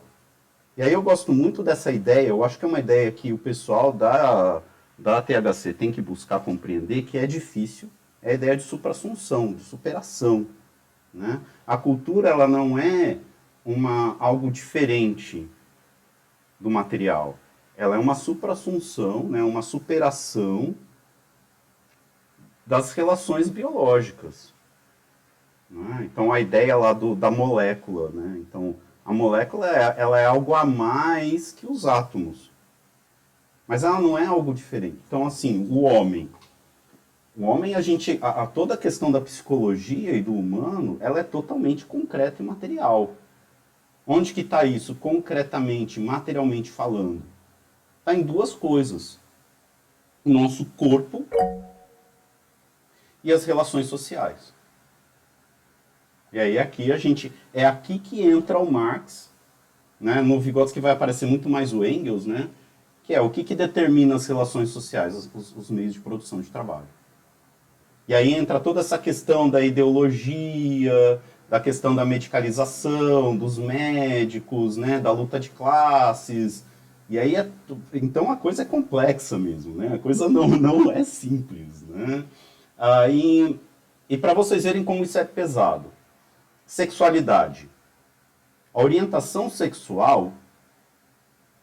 E aí eu gosto muito dessa ideia, eu acho que é uma ideia que o pessoal da, da THC tem que buscar compreender, que é difícil, é a ideia de suprassunção, de superação. Né? A cultura ela não é uma, algo diferente do material. Ela é uma suprassunção, né, uma superação das relações biológicas. Né? Então, a ideia lá do, da molécula. Né? Então, a molécula é, ela é algo a mais que os átomos. Mas ela não é algo diferente. Então, assim, o homem. O homem, a gente. A, a toda a questão da psicologia e do humano, ela é totalmente concreta e material. Onde que está isso concretamente, materialmente falando? Está em duas coisas. O nosso corpo e as relações sociais. E aí aqui a gente é aqui que entra o Marx, né? No Vygotsky vai aparecer muito mais o Engels, né? Que é o que, que determina as relações sociais, os, os meios de produção de trabalho. E aí entra toda essa questão da ideologia, da questão da medicalização, dos médicos, né, da luta de classes. E aí, é, então a coisa é complexa mesmo, né? A coisa não, não é simples, né? Aí, e para vocês verem como isso é pesado. Sexualidade. A orientação sexual,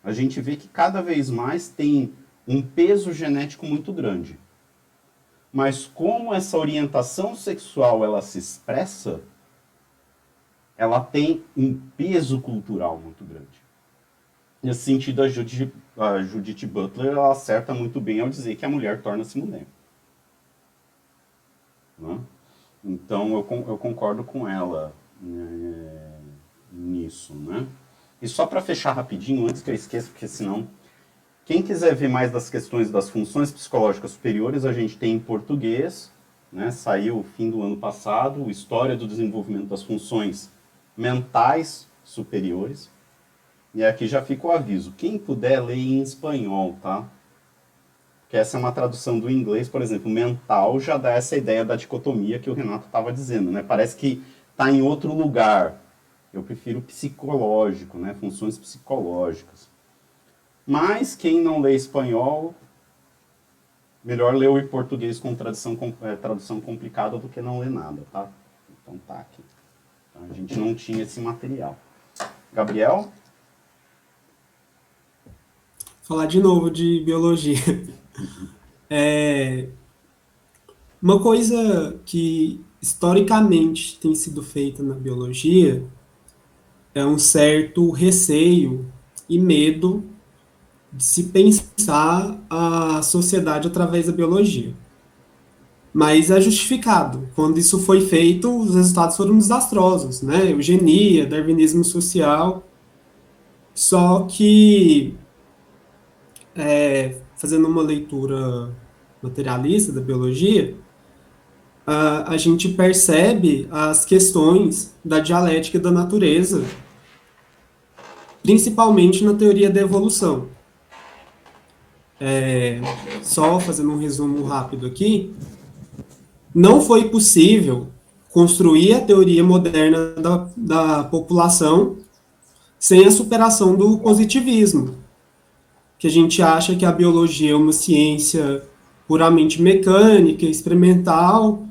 a gente vê que cada vez mais tem um peso genético muito grande. Mas como essa orientação sexual ela se expressa, ela tem um peso cultural muito grande. Nesse sentido, a Judith, a Judith Butler ela acerta muito bem ao dizer que a mulher torna-se mulher. Né? Então, eu, eu concordo com ela é, nisso. Né? E só para fechar rapidinho, antes que eu esqueça, porque senão... Quem quiser ver mais das questões das funções psicológicas superiores, a gente tem em português, né? saiu fim do ano passado, História do Desenvolvimento das Funções mentais superiores. E aqui já fica o aviso. Quem puder, ler em espanhol, tá? Que essa é uma tradução do inglês, por exemplo, mental já dá essa ideia da dicotomia que o Renato estava dizendo, né? Parece que está em outro lugar. Eu prefiro psicológico, né? Funções psicológicas. Mas quem não lê espanhol, melhor ler o em português com tradução, é, tradução complicada do que não ler nada, tá? Então tá aqui. A gente não tinha esse material. Gabriel? Falar de novo de biologia. É, uma coisa que historicamente tem sido feita na biologia é um certo receio e medo de se pensar a sociedade através da biologia. Mas é justificado. Quando isso foi feito, os resultados foram desastrosos, né? Eugenia, darwinismo social. Só que, é, fazendo uma leitura materialista da biologia, a, a gente percebe as questões da dialética da natureza, principalmente na teoria da evolução. É, só fazendo um resumo rápido aqui, não foi possível construir a teoria moderna da, da população sem a superação do positivismo, que a gente acha que a biologia é uma ciência puramente mecânica, experimental,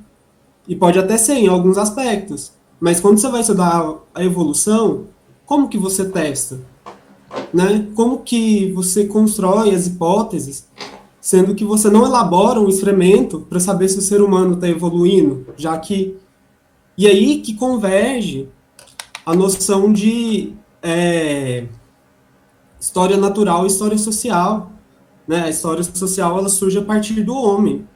e pode até ser em alguns aspectos. Mas quando você vai estudar a evolução, como que você testa? Né? Como que você constrói as hipóteses, sendo que você não elabora um experimento para saber se o ser humano está evoluindo, já que e aí que converge a noção de é, história natural e história social. Né? A história social ela surge a partir do homem,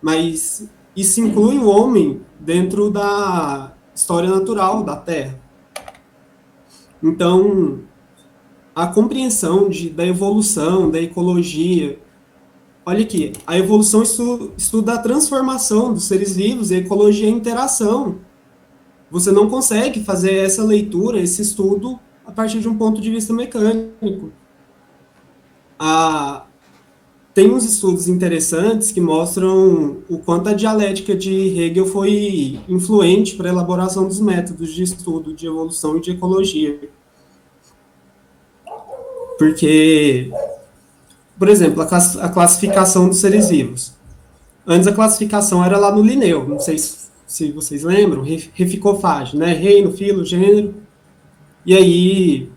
mas isso inclui o homem dentro da história natural da Terra. Então, a compreensão de, da evolução, da ecologia. Olha aqui, a evolução estu, estuda a transformação dos seres vivos a ecologia é a interação. Você não consegue fazer essa leitura, esse estudo, a partir de um ponto de vista mecânico. A, tem uns estudos interessantes que mostram o quanto a dialética de Hegel foi influente para a elaboração dos métodos de estudo de evolução e de ecologia. Porque, por exemplo, a classificação dos seres vivos. Antes a classificação era lá no Linneu, não sei se vocês lembram, reficofagem, né? Reino, filo, gênero. E aí,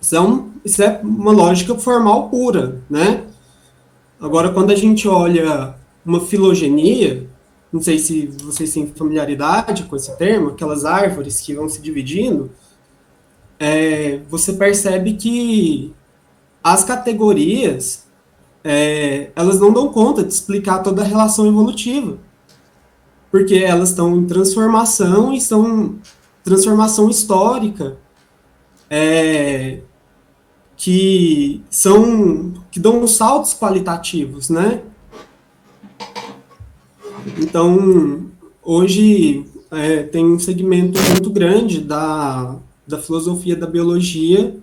isso é, um, isso é uma lógica formal pura, né? Agora, quando a gente olha uma filogenia, não sei se vocês têm familiaridade com esse termo, aquelas árvores que vão se dividindo, é, você percebe que as categorias é, elas não dão conta de explicar toda a relação evolutiva, porque elas estão em transformação e são transformação histórica. É, que são que dão saltos qualitativos, né? Então, hoje é, tem um segmento muito grande da, da filosofia da biologia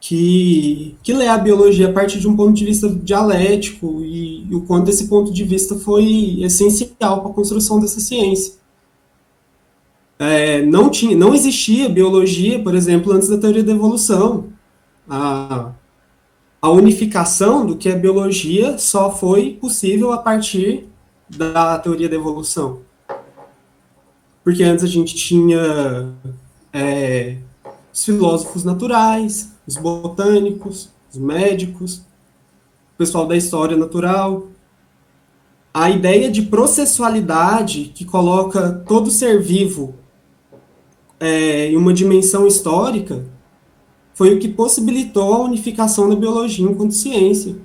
que, que lê a biologia a partir de um ponto de vista dialético e, e o quanto esse ponto de vista foi essencial para a construção dessa ciência. É, não, tinha, não existia biologia, por exemplo, antes da teoria da evolução a, a unificação do que é biologia só foi possível a partir da teoria da evolução. Porque antes a gente tinha é, os filósofos naturais, os botânicos, os médicos, o pessoal da história natural. A ideia de processualidade que coloca todo ser vivo é, em uma dimensão histórica foi o que possibilitou a unificação da biologia enquanto ciência.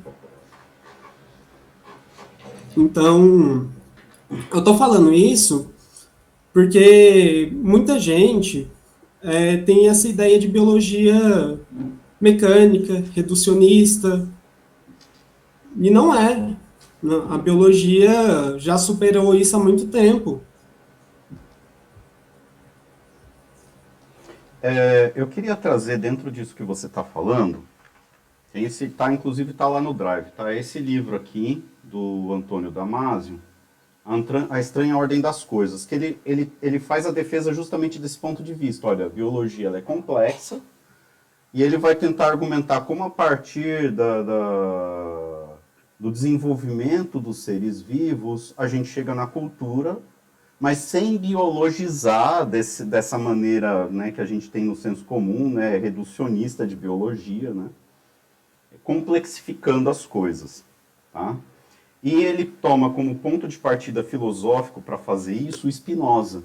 Então, eu estou falando isso porque muita gente é, tem essa ideia de biologia mecânica, reducionista, e não é. A biologia já superou isso há muito tempo. É, eu queria trazer dentro disso que você está falando, esse tá inclusive está lá no Drive, tá? Esse livro aqui do Antônio Damasio, a Estranha Ordem das Coisas, que ele, ele, ele faz a defesa justamente desse ponto de vista. Olha, a biologia ela é complexa e ele vai tentar argumentar como a partir da, da, do desenvolvimento dos seres vivos a gente chega na cultura mas sem biologizar desse, dessa maneira né, que a gente tem no senso comum, né, reducionista de biologia, né, complexificando as coisas. Tá? E ele toma como ponto de partida filosófico para fazer isso o Spinoza,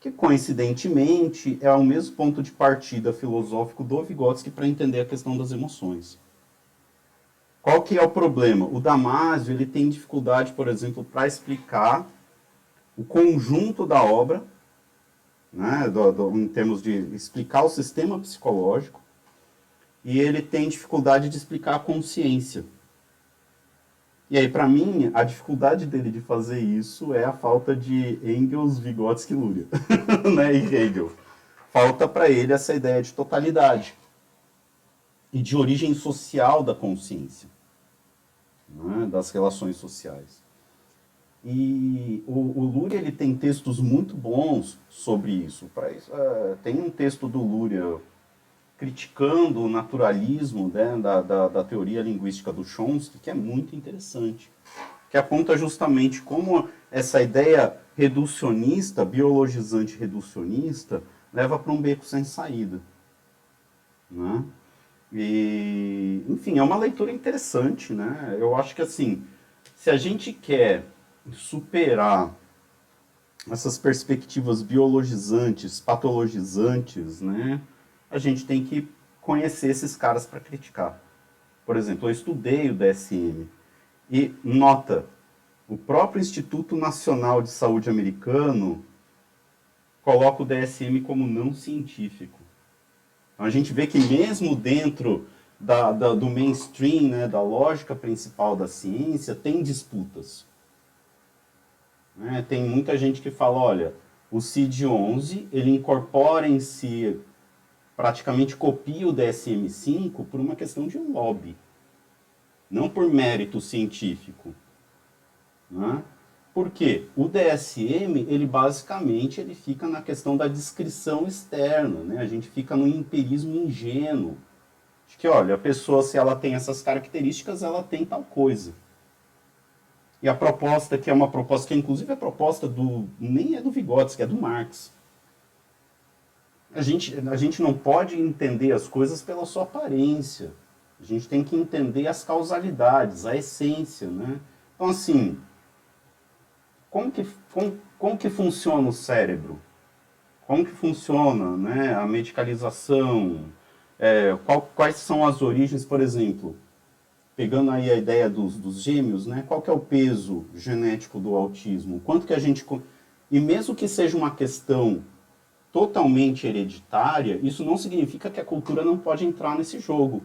que coincidentemente é o mesmo ponto de partida filosófico do Vygotsky para entender a questão das emoções. Qual que é o problema? O Damasio ele tem dificuldade, por exemplo, para explicar o conjunto da obra, né, do, do, em termos de explicar o sistema psicológico, e ele tem dificuldade de explicar a consciência. E aí, para mim, a dificuldade dele de fazer isso é a falta de Engels, Vygotsky Luria, né, e Hegel. Falta para ele essa ideia de totalidade e de origem social da consciência, né, das relações sociais. E o, o Luria ele tem textos muito bons sobre isso. Pra uh, tem um texto do Luria criticando o naturalismo né, da, da, da, teoria linguística do Chomsky, que é muito interessante, que aponta justamente como essa ideia reducionista, biologizante reducionista, leva para um beco sem saída. Né? E, enfim, é uma leitura interessante. Né? Eu acho que, assim, se a gente quer superar essas perspectivas biologizantes, patologizantes, né? a gente tem que conhecer esses caras para criticar. Por exemplo, eu estudei o DSM e nota, o próprio Instituto Nacional de Saúde americano coloca o DSM como não científico. Então a gente vê que mesmo dentro da, da, do mainstream, né, da lógica principal da ciência, tem disputas. Né? Tem muita gente que fala, olha, o CID-11 ele incorpora em si praticamente copia o DSM-5 por uma questão de lobby, não por mérito científico. Né? Porque o DSM, ele basicamente ele fica na questão da descrição externa, né? a gente fica no empirismo ingênuo. De que, olha, a pessoa, se ela tem essas características, ela tem tal coisa. E a proposta, que é uma proposta que inclusive é proposta do, nem é do Vygotsky, é do Marx a gente, a gente não pode entender as coisas pela sua aparência. A gente tem que entender as causalidades, a essência, né? Então, assim, como que, como, como que funciona o cérebro? Como que funciona né, a medicalização? É, qual, quais são as origens, por exemplo, pegando aí a ideia dos, dos gêmeos, né? Qual que é o peso genético do autismo? Quanto que a gente... E mesmo que seja uma questão totalmente hereditária, isso não significa que a cultura não pode entrar nesse jogo.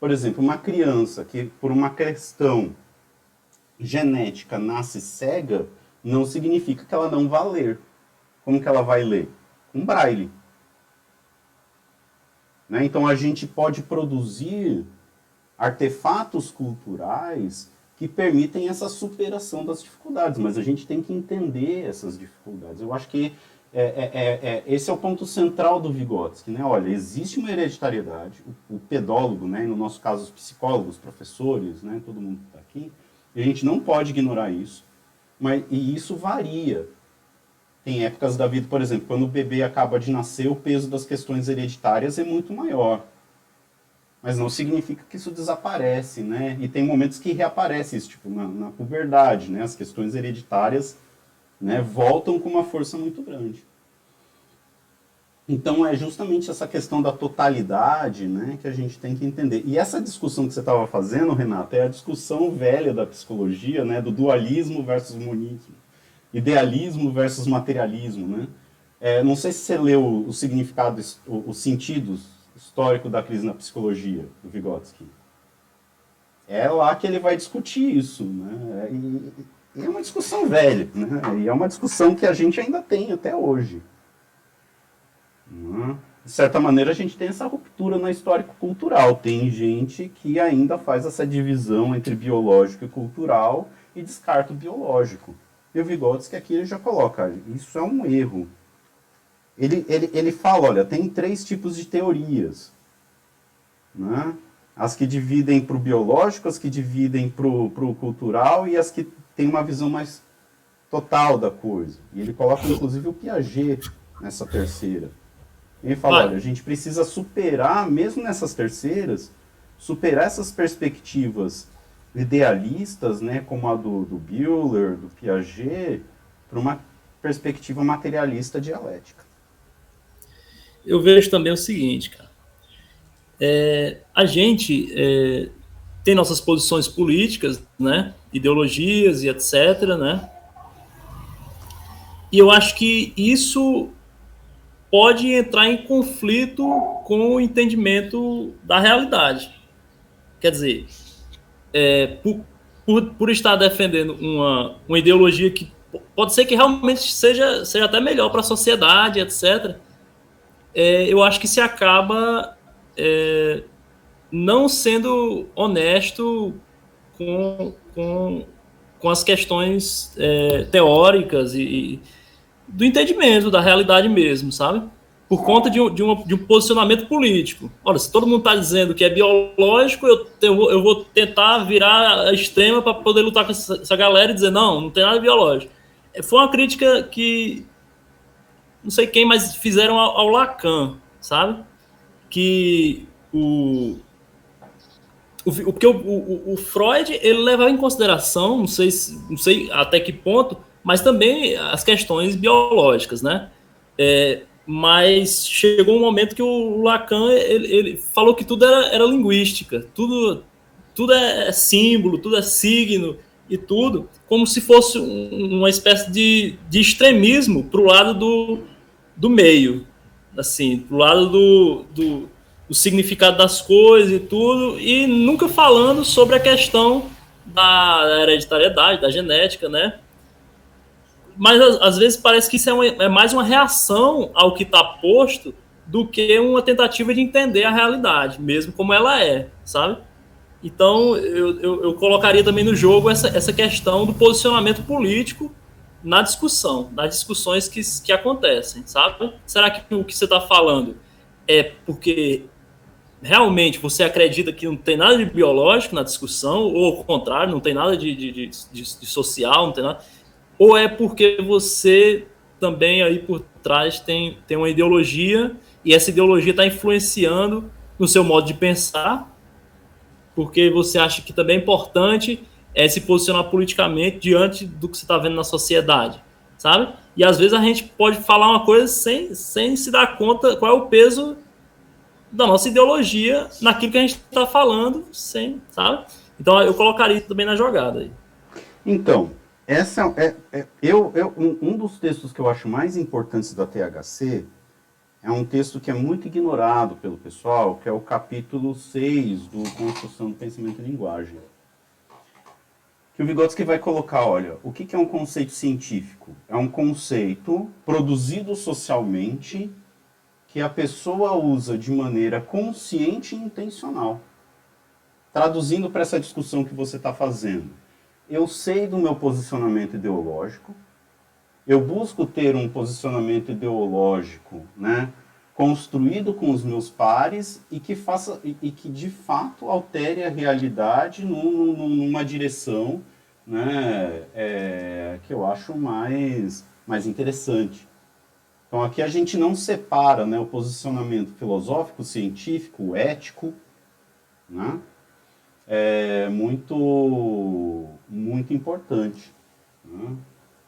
Por exemplo, uma criança que, por uma questão genética, nasce cega, não significa que ela não vá ler. Como que ela vai ler? Com braille. Né? Então a gente pode produzir artefatos culturais que permitem essa superação das dificuldades, mas a gente tem que entender essas dificuldades. Eu acho que é, é, é, é, esse é o ponto central do Vygotsky, né? Olha, existe uma hereditariedade, o, o pedólogo, né? no nosso caso os psicólogos, professores, né? Todo mundo está aqui. A gente não pode ignorar isso, mas e isso varia. Tem épocas da vida, por exemplo, quando o bebê acaba de nascer, o peso das questões hereditárias é muito maior. Mas não significa que isso desaparece, né? E tem momentos que reaparece isso, tipo na, na puberdade, né? As questões hereditárias né, voltam com uma força muito grande. Então é justamente essa questão da totalidade né, que a gente tem que entender. E essa discussão que você estava fazendo, Renato, é a discussão velha da psicologia, né, do dualismo versus monismo, idealismo versus materialismo. Né? É, não sei se você leu o significado, o, o sentido histórico da crise na psicologia, do Vygotsky. É lá que ele vai discutir isso. Né? E, e é uma discussão velha, né? E é uma discussão que a gente ainda tem até hoje. Né? De certa maneira, a gente tem essa ruptura na histórico-cultural. Tem gente que ainda faz essa divisão entre biológico e cultural e descarta o biológico. E o Vygotsky aqui ele já coloca, isso é um erro. Ele, ele, ele fala, olha, tem três tipos de teorias. Né? As que dividem para o biológico, as que dividem para o cultural e as que tem uma visão mais total da coisa. E ele coloca, inclusive, o Piaget nessa terceira. Ele fala, olha, a gente precisa superar, mesmo nessas terceiras, superar essas perspectivas idealistas, né, como a do, do Buehler, do Piaget, para uma perspectiva materialista dialética. Eu vejo também o seguinte, cara. É, a gente é, tem nossas posições políticas, né, ideologias e etc, né, e eu acho que isso pode entrar em conflito com o entendimento da realidade. Quer dizer, é, por, por, por, estar defendendo uma, uma ideologia que pode ser que realmente seja, seja até melhor para a sociedade, etc., é, eu acho que se acaba é, não sendo honesto com, com, com as questões é, teóricas e, e do entendimento da realidade mesmo, sabe? Por conta de um, de, de um posicionamento político. Olha, se todo mundo está dizendo que é biológico, eu, eu, eu vou tentar virar a extrema para poder lutar com essa, essa, galera e dizer, não, não tem nada biológico. É, foi uma crítica que não sei quem, mas fizeram ao, ao Lacan, sabe? Que o, o, o, o, o, o Freud ele levava em consideração, não sei, não sei até que ponto, mas também as questões biológicas, né? É, mas chegou um momento que o Lacan ele, ele falou que tudo era, era, linguística, tudo, tudo é símbolo, tudo é signo e tudo, como se fosse um, uma espécie de, de extremismo para o lado do, do meio, assim, para o lado do, do, do significado das coisas e tudo, e nunca falando sobre a questão da hereditariedade, da genética, né? mas às vezes parece que isso é, uma, é mais uma reação ao que está posto do que uma tentativa de entender a realidade, mesmo como ela é, sabe? Então, eu, eu, eu, colocaria também no jogo essa, essa questão do posicionamento político na discussão, nas discussões que, que acontecem, sabe? Será que o que você está falando é porque realmente você acredita que não tem nada de biológico na discussão, ou ao contrário, não tem nada de, de, de, de social, não tem nada ou é porque você também aí por trás tem, tem uma ideologia e essa ideologia está influenciando no seu modo de pensar, porque você acha que também é importante é se posicionar politicamente diante do que você está vendo na sociedade, sabe? E às vezes a gente pode falar uma coisa sem, sem se dar conta qual é o peso da nossa ideologia naquilo que a gente está falando, sem, sabe? Então eu colocaria isso também na jogada aí. Então, essa é, é eu, eu um, um, dos textos que eu acho mais importantes da THC é um texto que é muito ignorado pelo pessoal, que é o capítulo 6 do Construção do Pensamento e Linguagem. Que o Vygotsky vai colocar, olha, o que, que é um conceito científico? É um conceito produzido socialmente que a pessoa usa de maneira consciente e intencional. Traduzindo para essa discussão que você está fazendo eu sei do meu posicionamento ideológico, eu busco ter um posicionamento ideológico, né, construído com os meus pares e que faça e, e que de fato altere a realidade num, num, numa direção, né, é, que eu acho mais mais interessante. Então aqui a gente não separa, né, o posicionamento filosófico, científico, ético, né, é muito muito importante. Né?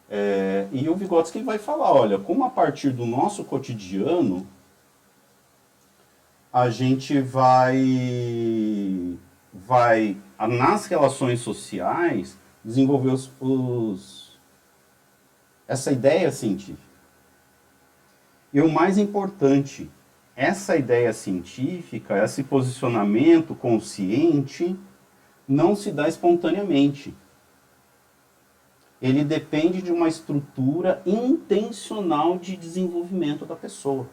É, e o Vygotsky vai falar, olha, como a partir do nosso cotidiano a gente vai, vai nas relações sociais desenvolver os, os, essa ideia científica. E o mais importante, essa ideia científica, esse posicionamento consciente, não se dá espontaneamente ele depende de uma estrutura intencional de desenvolvimento da pessoa.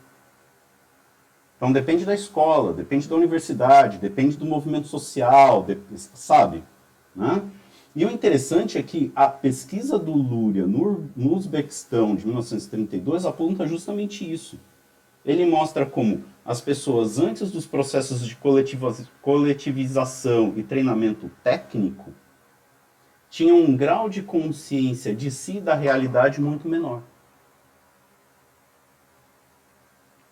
Então depende da escola, depende da universidade, depende do movimento social, sabe? Né? E o interessante é que a pesquisa do Lúria no, no Uzbequistão de 1932 aponta justamente isso. Ele mostra como as pessoas, antes dos processos de coletivização e treinamento técnico, tinham um grau de consciência de si da realidade muito menor.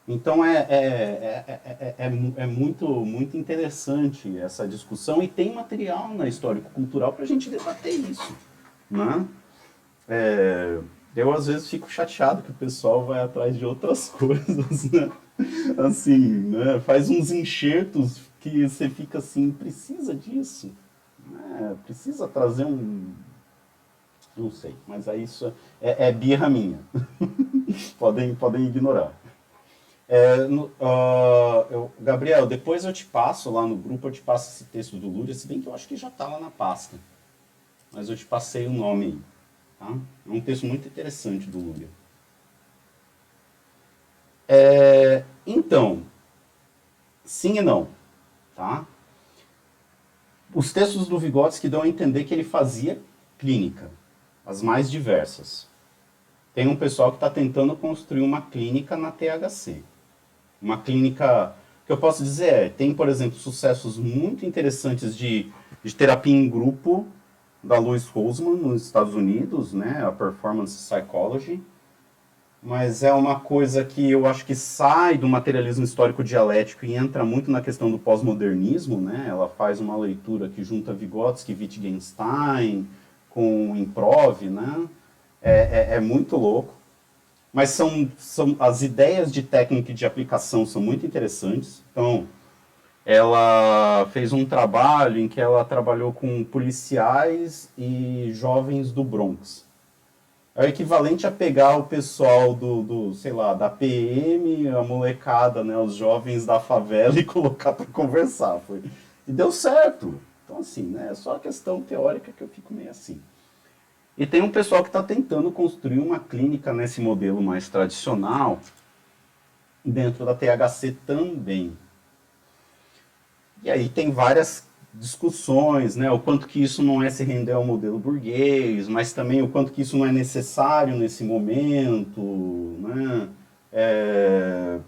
Então é, é, é, é, é, muito, muito interessante essa discussão e tem material na histórico-cultural para a gente debater isso. Né? É, eu às vezes fico chateado que o pessoal vai atrás de outras coisas, né? Assim, né? faz uns enxertos que você fica assim, precisa disso? Né? Precisa trazer um... Não sei, mas aí isso é, é birra minha. podem, podem ignorar. É, no, uh, eu, Gabriel, depois eu te passo lá no grupo, eu te passo esse texto do Lúria, se bem que eu acho que já está lá na pasta. Mas eu te passei o nome. Tá? É um texto muito interessante do Lúria. É, então, sim e não. Tá? Os textos do Vygotsky dão a entender que ele fazia clínica, as mais diversas. Tem um pessoal que está tentando construir uma clínica na THC. Uma clínica, que eu posso dizer é, tem, por exemplo, sucessos muito interessantes de, de terapia em grupo da Louise Roseman nos Estados Unidos, né, a Performance Psychology, mas é uma coisa que eu acho que sai do materialismo histórico dialético e entra muito na questão do pós-modernismo, né? Ela faz uma leitura que junta Vygotsky, Wittgenstein com improv, né? É, é, é muito louco mas são, são as ideias de técnica e de aplicação são muito interessantes. Então, ela fez um trabalho em que ela trabalhou com policiais e jovens do Bronx. É o equivalente a pegar o pessoal do, do sei lá, da PM, a molecada, né, os jovens da favela e colocar para conversar. Foi. E deu certo. Então, assim, né, é só a questão teórica que eu fico meio assim. E tem um pessoal que está tentando construir uma clínica nesse modelo mais tradicional, dentro da THC também. E aí tem várias discussões, né? O quanto que isso não é se render ao modelo burguês, mas também o quanto que isso não é necessário nesse momento, né? É...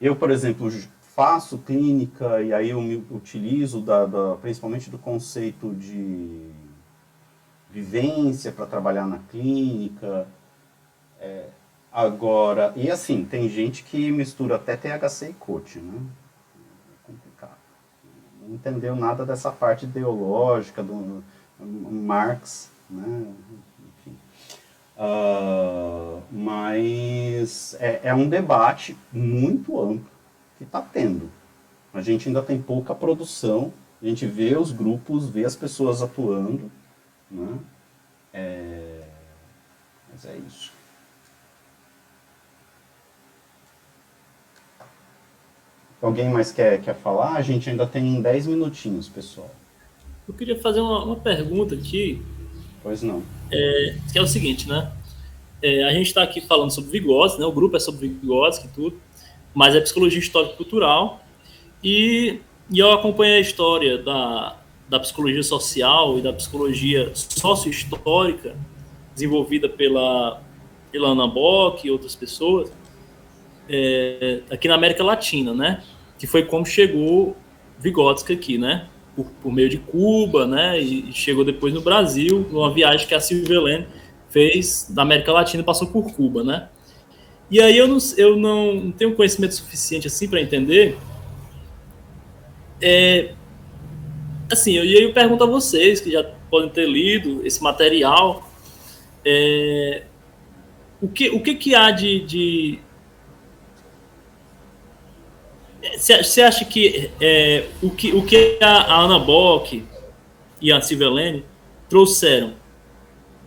Eu, por exemplo, faço clínica e aí eu me utilizo da, da principalmente do conceito de vivência para trabalhar na clínica. É, agora, e assim, tem gente que mistura até THC e coach, né? É complicado. Não entendeu nada dessa parte ideológica do Marx, né? Uh, mas é, é um debate muito amplo que está tendo. A gente ainda tem pouca produção, a gente vê os grupos, vê as pessoas atuando, né? É... Mas é isso. Alguém mais quer, quer falar? A gente ainda tem 10 minutinhos, pessoal. Eu queria fazer uma, uma pergunta aqui. Pois não. É, que é o seguinte, né? É, a gente está aqui falando sobre Vygotsky, né? O grupo é sobre Vygotsky e tudo, mas é psicologia histórica cultural e, e eu acompanhei a história da, da psicologia social e da psicologia sócio-histórica desenvolvida pela, Ana Bock e outras pessoas é, aqui na América Latina, né? Que foi como chegou Vygotsky aqui, né? Por, por, meio de Cuba, né? E, chegou depois no Brasil, numa viagem que a Silvia Helene fez da América Latina e passou por Cuba, né? E aí eu não, eu não tenho conhecimento suficiente assim para entender é, assim, e aí eu pergunto a vocês, que já podem ter lido esse material, é, o, que, o que que há de... de você acha que é, o que, o que a, a Ana Bock e a Silvelene trouxeram,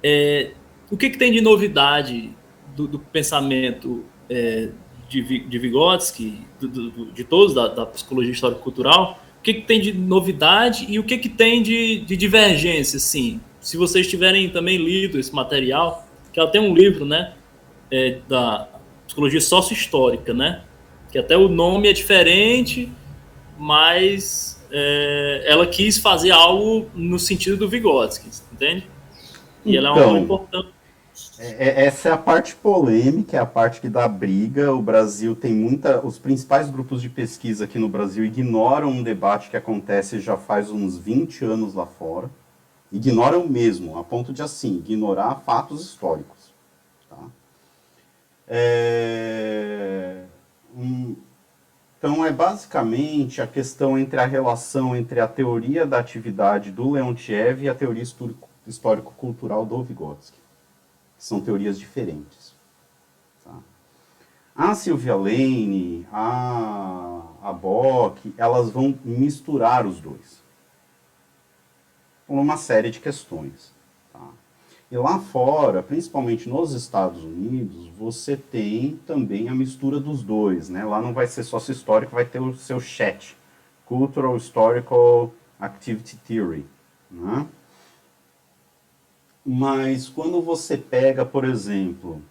é, o que, que tem de novidade do, do pensamento é, de, de Vygotsky, do, do, de todos da, da psicologia histórico-cultural, que, que tem de novidade e o que, que tem de, de divergência, assim. Se vocês tiverem também lido esse material, que ela tem um livro, né, é, da psicologia sócio-histórica, né, que até o nome é diferente, mas é, ela quis fazer algo no sentido do Vygotsky, entende? E ela é uma então, importante é, é, essa é a parte polêmica, é a parte que dá briga. O Brasil tem muita. Os principais grupos de pesquisa aqui no Brasil ignoram um debate que acontece já faz uns 20 anos lá fora. Ignoram mesmo, a ponto de assim, ignorar fatos históricos. Tá? É... Hum, então, é basicamente a questão entre a relação entre a teoria da atividade do Leontiev e a teoria histórico-cultural do Vygotsky. São teorias diferentes. Tá? A Sylvia Lane, a, a Bock, elas vão misturar os dois. Por uma série de questões. E lá fora, principalmente nos Estados Unidos, você tem também a mistura dos dois, né? Lá não vai ser sócio histórico, vai ter o seu chat, Cultural Historical Activity Theory, né? Mas quando você pega, por exemplo,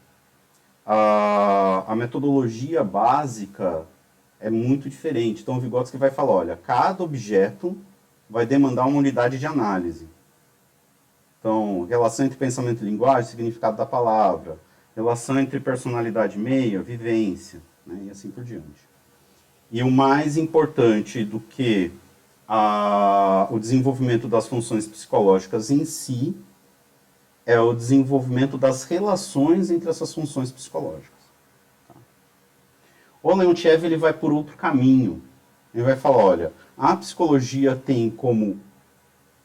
a, a metodologia básica é muito diferente. Então o Vygotsky vai falar, olha, cada objeto vai demandar uma unidade de análise. Então, relação entre pensamento e linguagem, significado da palavra, relação entre personalidade e meia, vivência, né, e assim por diante. E o mais importante do que a, o desenvolvimento das funções psicológicas em si é o desenvolvimento das relações entre essas funções psicológicas. Tá? O Leontiev ele vai por outro caminho. Ele vai falar, olha, a psicologia tem como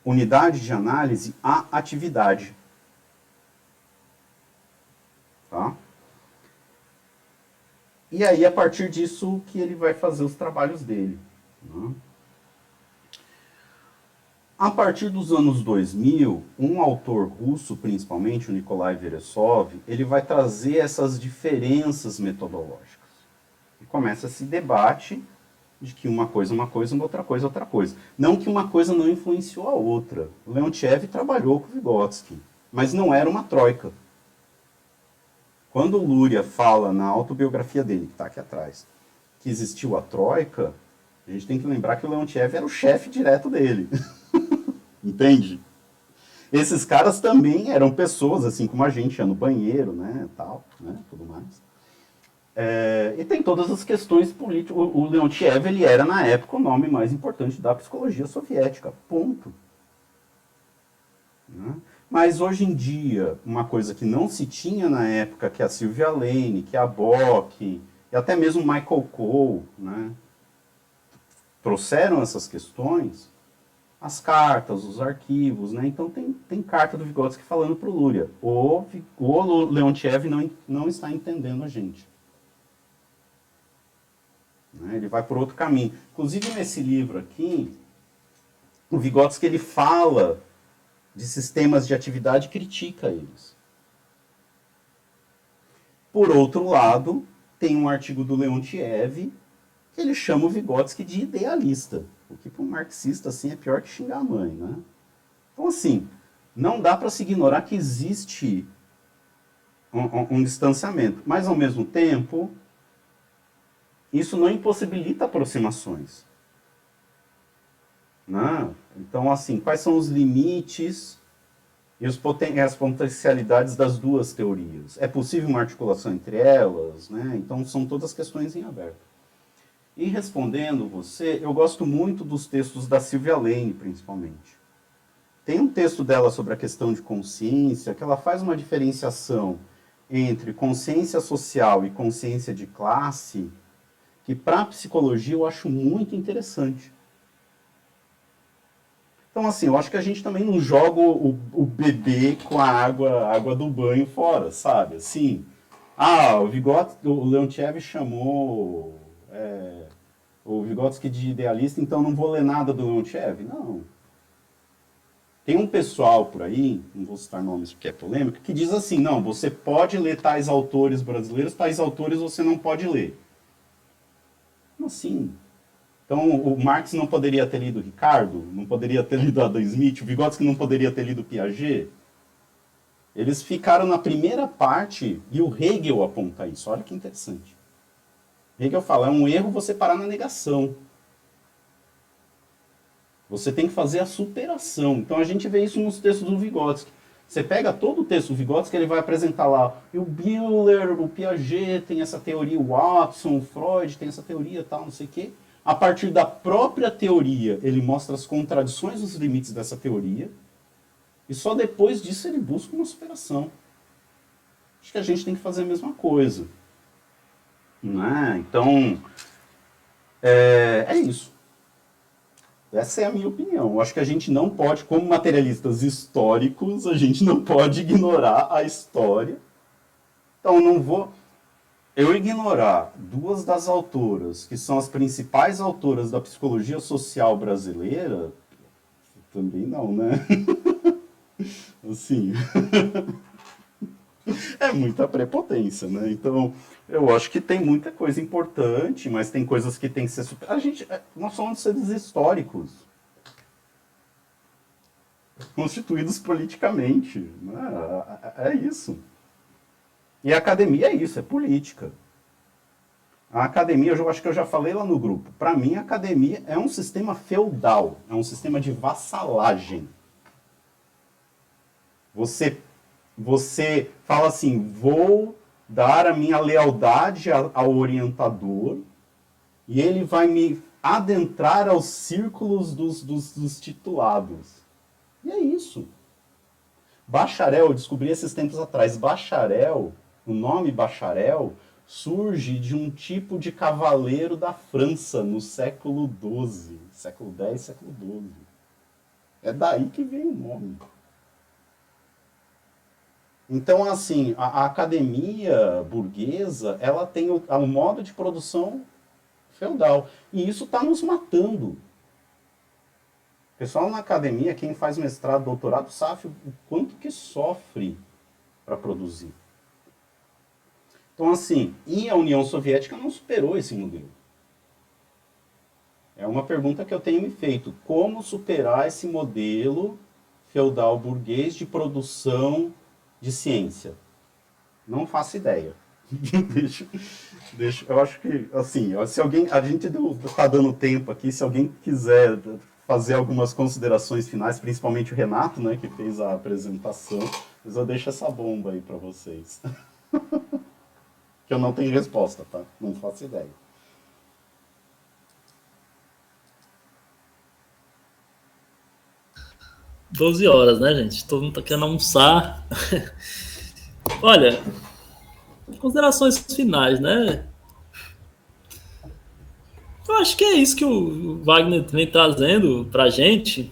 unidade de análise a atividade. Tá? E aí, a partir disso, que ele vai fazer os trabalhos dele. Né? A partir dos anos 2000, um autor russo, principalmente o Nikolai Veresov, ele vai trazer essas diferenças metodológicas. E começa esse debate de que uma coisa é uma coisa, uma outra coisa é outra coisa. Não que uma coisa não influenciou a outra. O Leontiev trabalhou com Vygotsky, mas não era uma troika. Quando o Luria fala na autobiografia dele, que está aqui atrás, que existiu a troika, a gente tem que lembrar que o Leontiev era o chefe direto dele. Entende? Esses caras também eram pessoas, assim como a gente, ia no banheiro, né, tal, né, tudo mais. É, e tem todas as questões políticas. O, o Leontiev ele era, na época, o nome mais importante da psicologia soviética. Ponto. Né? Mas hoje em dia, uma coisa que não se tinha na época, que a Sylvia Lane, que a Bock, e até mesmo Michael Cole, né, trouxeram essas questões, as cartas, os arquivos, né? Então tem, tem carta do Vygotsky falando para o Luria. O, o Leontiev não, não está entendendo a gente. Né? Ele vai por outro caminho. Inclusive nesse livro aqui, o Vygotsky ele fala de sistemas de atividade e critica eles. Por outro lado, tem um artigo do Leontiev que ele chama o Vygotsky de idealista. O que para um marxista assim é pior que xingar a mãe, né? Então assim, não dá para se ignorar que existe um, um, um distanciamento, mas ao mesmo tempo isso não impossibilita aproximações. Né? Então, assim, quais são os limites e poten as potencialidades das duas teorias? É possível uma articulação entre elas? Né? Então, são todas questões em aberto. E respondendo você, eu gosto muito dos textos da Silvia Lane, principalmente. Tem um texto dela sobre a questão de consciência, que ela faz uma diferenciação entre consciência social e consciência de classe, que para a psicologia eu acho muito interessante. Então, assim, eu acho que a gente também não joga o, o bebê com a água, a água do banho fora, sabe? Assim, ah, o Vygotsky, o Leontiev chamou é, o Vygotsky de idealista, então não vou ler nada do Leontiev. Não. Tem um pessoal por aí, não vou citar nomes porque é polêmico, que diz assim, não, você pode ler tais autores brasileiros, tais autores você não pode ler. Como assim? Então, o Marx não poderia ter lido Ricardo, não poderia ter lido Adam Smith, o Vygotsky não poderia ter lido Piaget. Eles ficaram na primeira parte e o Hegel aponta isso. Olha que interessante. Hegel fala, é um erro você parar na negação. Você tem que fazer a superação. Então a gente vê isso nos textos do Vygotsky. Você pega todo o texto do Vygotsky, ele vai apresentar lá, e o Buehler, o Piaget tem essa teoria, o Watson, o Freud tem essa teoria, tal, não sei o quê. A partir da própria teoria, ele mostra as contradições os limites dessa teoria, e só depois disso ele busca uma superação. Acho que a gente tem que fazer a mesma coisa. Né? Então, é, é isso. Essa é a minha opinião. Eu acho que a gente não pode, como materialistas históricos, a gente não pode ignorar a história. Então, não vou eu ignorar duas das autoras, que são as principais autoras da psicologia social brasileira, também não, né? assim. é muita prepotência, né? Então, eu acho que tem muita coisa importante, mas tem coisas que tem que ser super... A gente, é, nós somos seres históricos. Constituídos politicamente. Né? É, é isso. E a academia é isso, é política. A academia, eu acho que eu já falei lá no grupo, para mim a academia é um sistema feudal, é um sistema de vassalagem. Você, você fala assim, vou dar a minha lealdade ao orientador e ele vai me adentrar aos círculos dos, dos, dos titulados. E é isso. Bacharel, eu descobri esses tempos atrás, bacharel o nome bacharel surge de um tipo de cavaleiro da França no século XII, século X, século XII. É daí que vem o nome. Então, assim, a, a academia burguesa, ela tem o, um modo de produção feudal. E isso está nos matando. Pessoal na academia, quem faz mestrado, doutorado, sabe o quanto que sofre para produzir. Então, assim, e a União Soviética não superou esse modelo. É uma pergunta que eu tenho me feito. Como superar esse modelo feudal burguês de produção de ciência? Não faço ideia. deixa, deixa, eu acho que, assim, se alguém, a gente está dando tempo aqui, se alguém quiser fazer algumas considerações finais, principalmente o Renato, né, que fez a apresentação, mas eu deixo essa bomba aí para vocês. que eu não tenho resposta, tá? Não faço ideia. Doze horas, né, gente? Todo mundo tá querendo almoçar. Olha, considerações finais, né? Eu acho que é isso que o Wagner vem trazendo pra gente.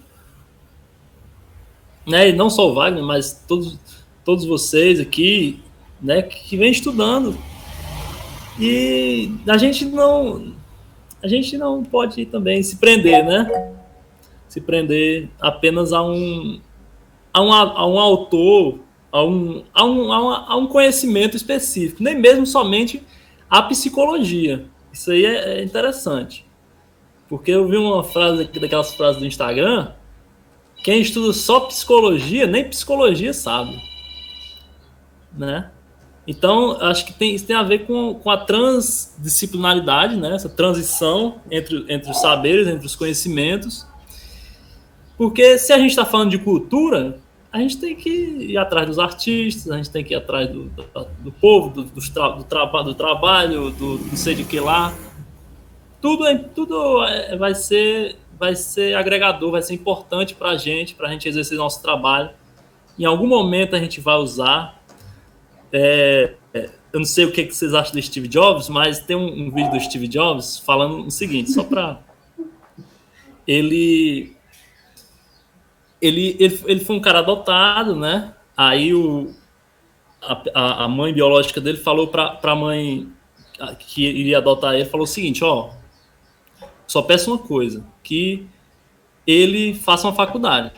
Né? E não só o Wagner, mas todos, todos vocês aqui, né, que vem estudando e a gente não a gente não pode também se prender, né? Se prender apenas a um a um, a um autor, a um, a, um, a um conhecimento específico, nem mesmo somente a psicologia. Isso aí é, é interessante. Porque eu vi uma frase daquelas frases do Instagram, quem estuda só psicologia, nem psicologia sabe. Né? Então, acho que tem, isso tem a ver com, com a transdisciplinaridade, né? essa transição entre, entre os saberes, entre os conhecimentos. Porque se a gente está falando de cultura, a gente tem que ir atrás dos artistas, a gente tem que ir atrás do, do, do povo, do, do, tra, do, do trabalho, do não sei de que lá. Tudo, é, tudo é, vai, ser, vai ser agregador, vai ser importante para a gente, para a gente exercer nosso trabalho. Em algum momento a gente vai usar é, é, eu não sei o que, que, vocês acham do Steve Jobs, mas tem um, um vídeo do Steve Jobs falando o seguinte, só para ele, ele, ele ele foi um cara adotado, né? Aí o a, a mãe biológica dele falou para a mãe que iria adotar ele, falou o seguinte, ó, só peço uma coisa, que ele faça uma faculdade,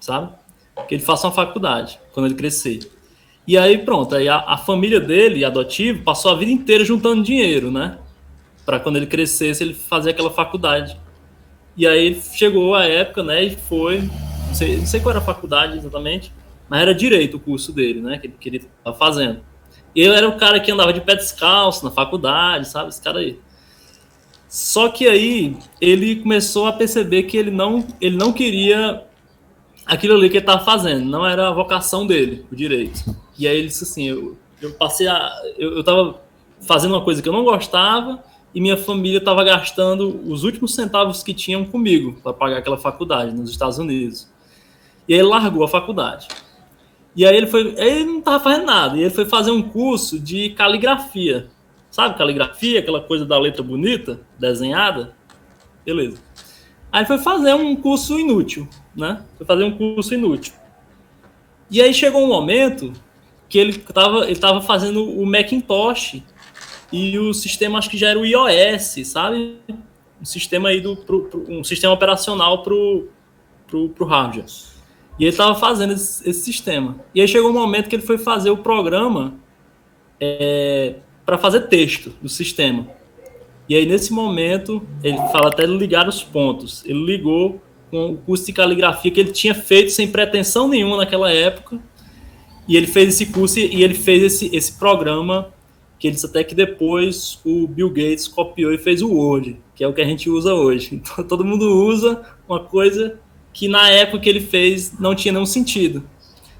sabe? Que ele faça uma faculdade quando ele crescer. E aí pronto, aí a, a, família dele, adotivo, passou a vida inteira juntando dinheiro, né? Para quando ele crescesse, ele fazer aquela faculdade. E aí chegou a época, né? E foi, não sei, não sei qual era a faculdade exatamente, mas era direito o curso dele, né? Que, que ele estava fazendo. E ele era o cara que andava de pé descalço na faculdade, sabe? Esse cara aí. Só que aí ele começou a perceber que ele não, ele não queria aquilo ali que ele estava fazendo, não era a vocação dele, o direito. E aí ele disse assim: eu, eu passei a. Eu, eu tava fazendo uma coisa que eu não gostava e minha família estava gastando os últimos centavos que tinham comigo para pagar aquela faculdade nos Estados Unidos. E aí ele largou a faculdade. E aí ele foi. Ele não estava fazendo nada. E ele foi fazer um curso de caligrafia, sabe, caligrafia, aquela coisa da letra bonita, desenhada. Beleza. Aí foi fazer um curso inútil, né? Foi fazer um curso inútil. E aí chegou um momento que ele estava ele tava fazendo o Macintosh e o sistema acho que já era o iOS, sabe? Um sistema aí do pro, pro, um sistema operacional pro pro, pro hardware. E ele estava fazendo esse, esse, sistema. E aí chegou um momento que ele foi fazer o programa é, para fazer texto do sistema. E aí nesse momento ele fala até ligar os pontos. Ele ligou com o curso de caligrafia que ele tinha feito sem pretensão nenhuma naquela época. E ele fez esse curso e ele fez esse, esse programa que ele disse até que depois o Bill Gates copiou e fez o Word, que é o que a gente usa hoje. Então todo mundo usa uma coisa que na época que ele fez não tinha nenhum sentido,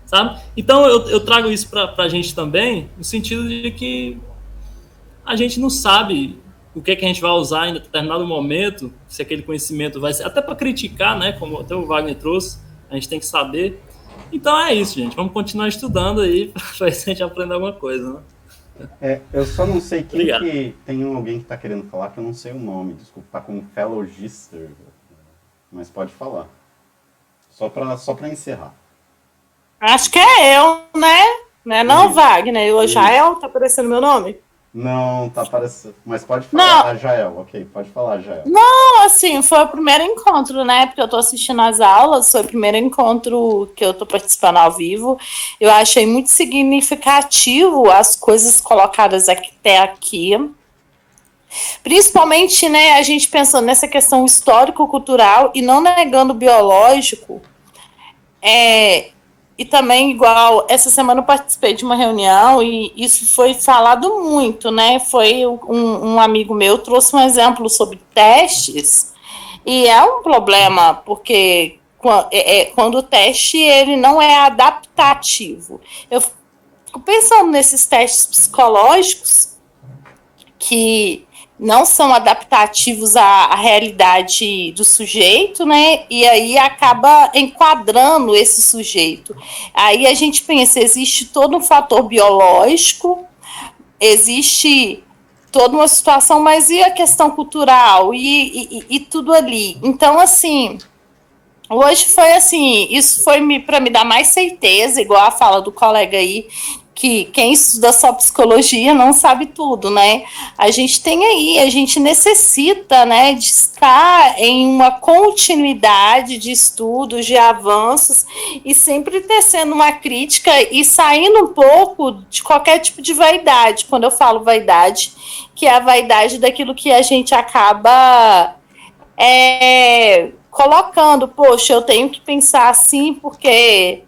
sabe? Então eu, eu trago isso para a gente também, no sentido de que a gente não sabe o que, é que a gente vai usar em determinado momento, se aquele conhecimento vai ser, até para criticar, né? Como até o Wagner trouxe, a gente tem que saber. Então é isso, gente. Vamos continuar estudando aí para a gente aprender alguma coisa, né? É, eu só não sei quem Obrigado. que tem alguém que está querendo falar que eu não sei o nome, desculpa, tá com Fellowgister, mas pode falar. Só para só para encerrar. Acho que é eu, né? Não é não, Wagner? O Jael, tá aparecendo meu nome? Não, tá aparecendo. Mas pode falar, não. Jael, ok, pode falar, Jael. Não, assim, foi o primeiro encontro, né? Porque eu tô assistindo as aulas, foi o primeiro encontro que eu tô participando ao vivo. Eu achei muito significativo as coisas colocadas até aqui. Principalmente, né, a gente pensando nessa questão histórico-cultural e não negando o biológico. É, e também, igual, essa semana eu participei de uma reunião e isso foi falado muito, né? Foi um, um amigo meu trouxe um exemplo sobre testes e é um problema, porque é, é, quando o teste ele não é adaptativo. Eu fico pensando nesses testes psicológicos que não são adaptativos à, à, realidade do sujeito, né? E aí acaba enquadrando esse sujeito. Aí a gente pensa, existe todo um fator biológico, existe toda uma situação, mas e a questão cultural e, e, e tudo ali? Então, assim, hoje foi assim, isso foi para me dar mais certeza, igual a fala do colega aí, que quem estuda só psicologia não sabe tudo, né? A gente tem aí, a gente necessita, né, de estar em uma continuidade de estudos, de avanços e sempre tecendo uma crítica e saindo um pouco de qualquer tipo de vaidade. Quando eu falo vaidade, que é a vaidade daquilo que a gente acaba é, colocando, poxa, eu tenho que pensar assim porque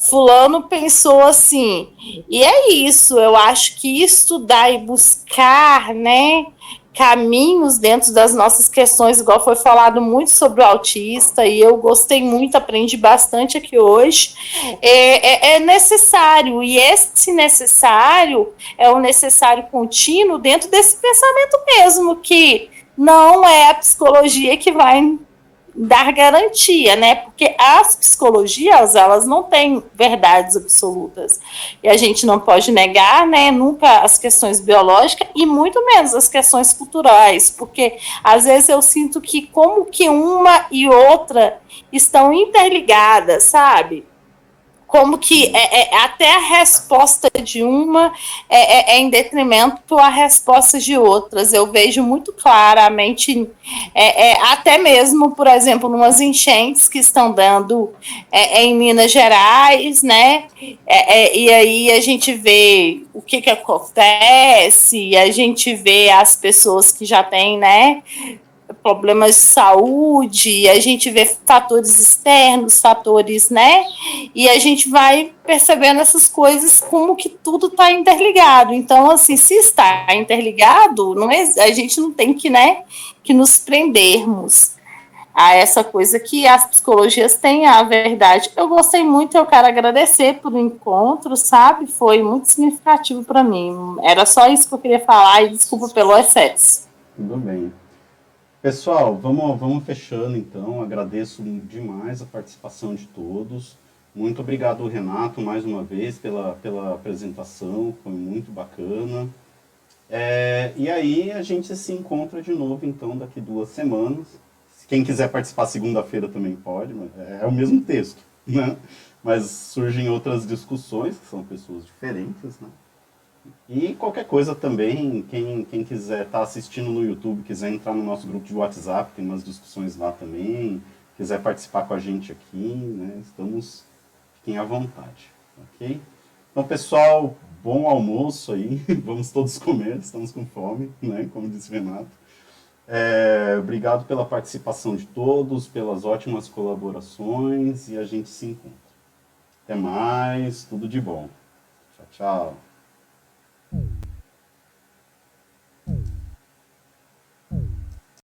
fulano pensou assim. E é isso, eu acho que estudar e buscar, né, caminhos dentro das nossas questões, igual foi falado muito sobre o autista, e eu gostei muito, aprendi bastante aqui hoje, é, é, é necessário, e esse necessário é o necessário contínuo dentro desse pensamento mesmo, que não é a psicologia que vai dar garantia, né? Porque as psicologias, elas não têm verdades absolutas. E a gente não pode negar, né, nunca as questões biológicas e muito menos as questões culturais, porque às vezes eu sinto que como que uma e outra estão interligadas, sabe? Como que é, é, até a resposta de uma é, é, é, em detrimento à resposta de outras. Eu vejo muito claramente, é, é até mesmo, por exemplo, numas enchentes que estão dando em Minas Gerais, né? e aí a gente vê o que, que acontece, a gente vê as pessoas que já têm, né? Problemas de saúde, a gente vê fatores externos, fatores, né? E a gente vai percebendo essas coisas como que tudo está interligado. Então, assim, se está interligado, não é, a gente não tem que, né, que nos prendermos a essa coisa que as psicologias têm a verdade. Eu gostei muito, eu quero agradecer pelo encontro, sabe? Foi muito significativo para mim. Era só isso que eu queria falar e desculpa pelo excesso. Tudo bem. Pessoal, vamos, vamos fechando então. Agradeço demais a participação de todos. Muito obrigado, Renato, mais uma vez pela, pela apresentação, foi muito bacana. É, e aí a gente se encontra de novo, então, daqui duas semanas. Quem quiser participar segunda-feira também pode, é o mesmo texto, né? Mas surgem outras discussões, que são pessoas diferentes, né? E qualquer coisa também, quem, quem quiser estar tá assistindo no YouTube, quiser entrar no nosso grupo de WhatsApp, tem umas discussões lá também, quiser participar com a gente aqui, né? Estamos, fiquem à vontade, ok? Então, pessoal, bom almoço aí, vamos todos comer, estamos com fome, né? Como disse Renato. É, obrigado pela participação de todos, pelas ótimas colaborações e a gente se encontra. Até mais, tudo de bom. Tchau, tchau. Ooh.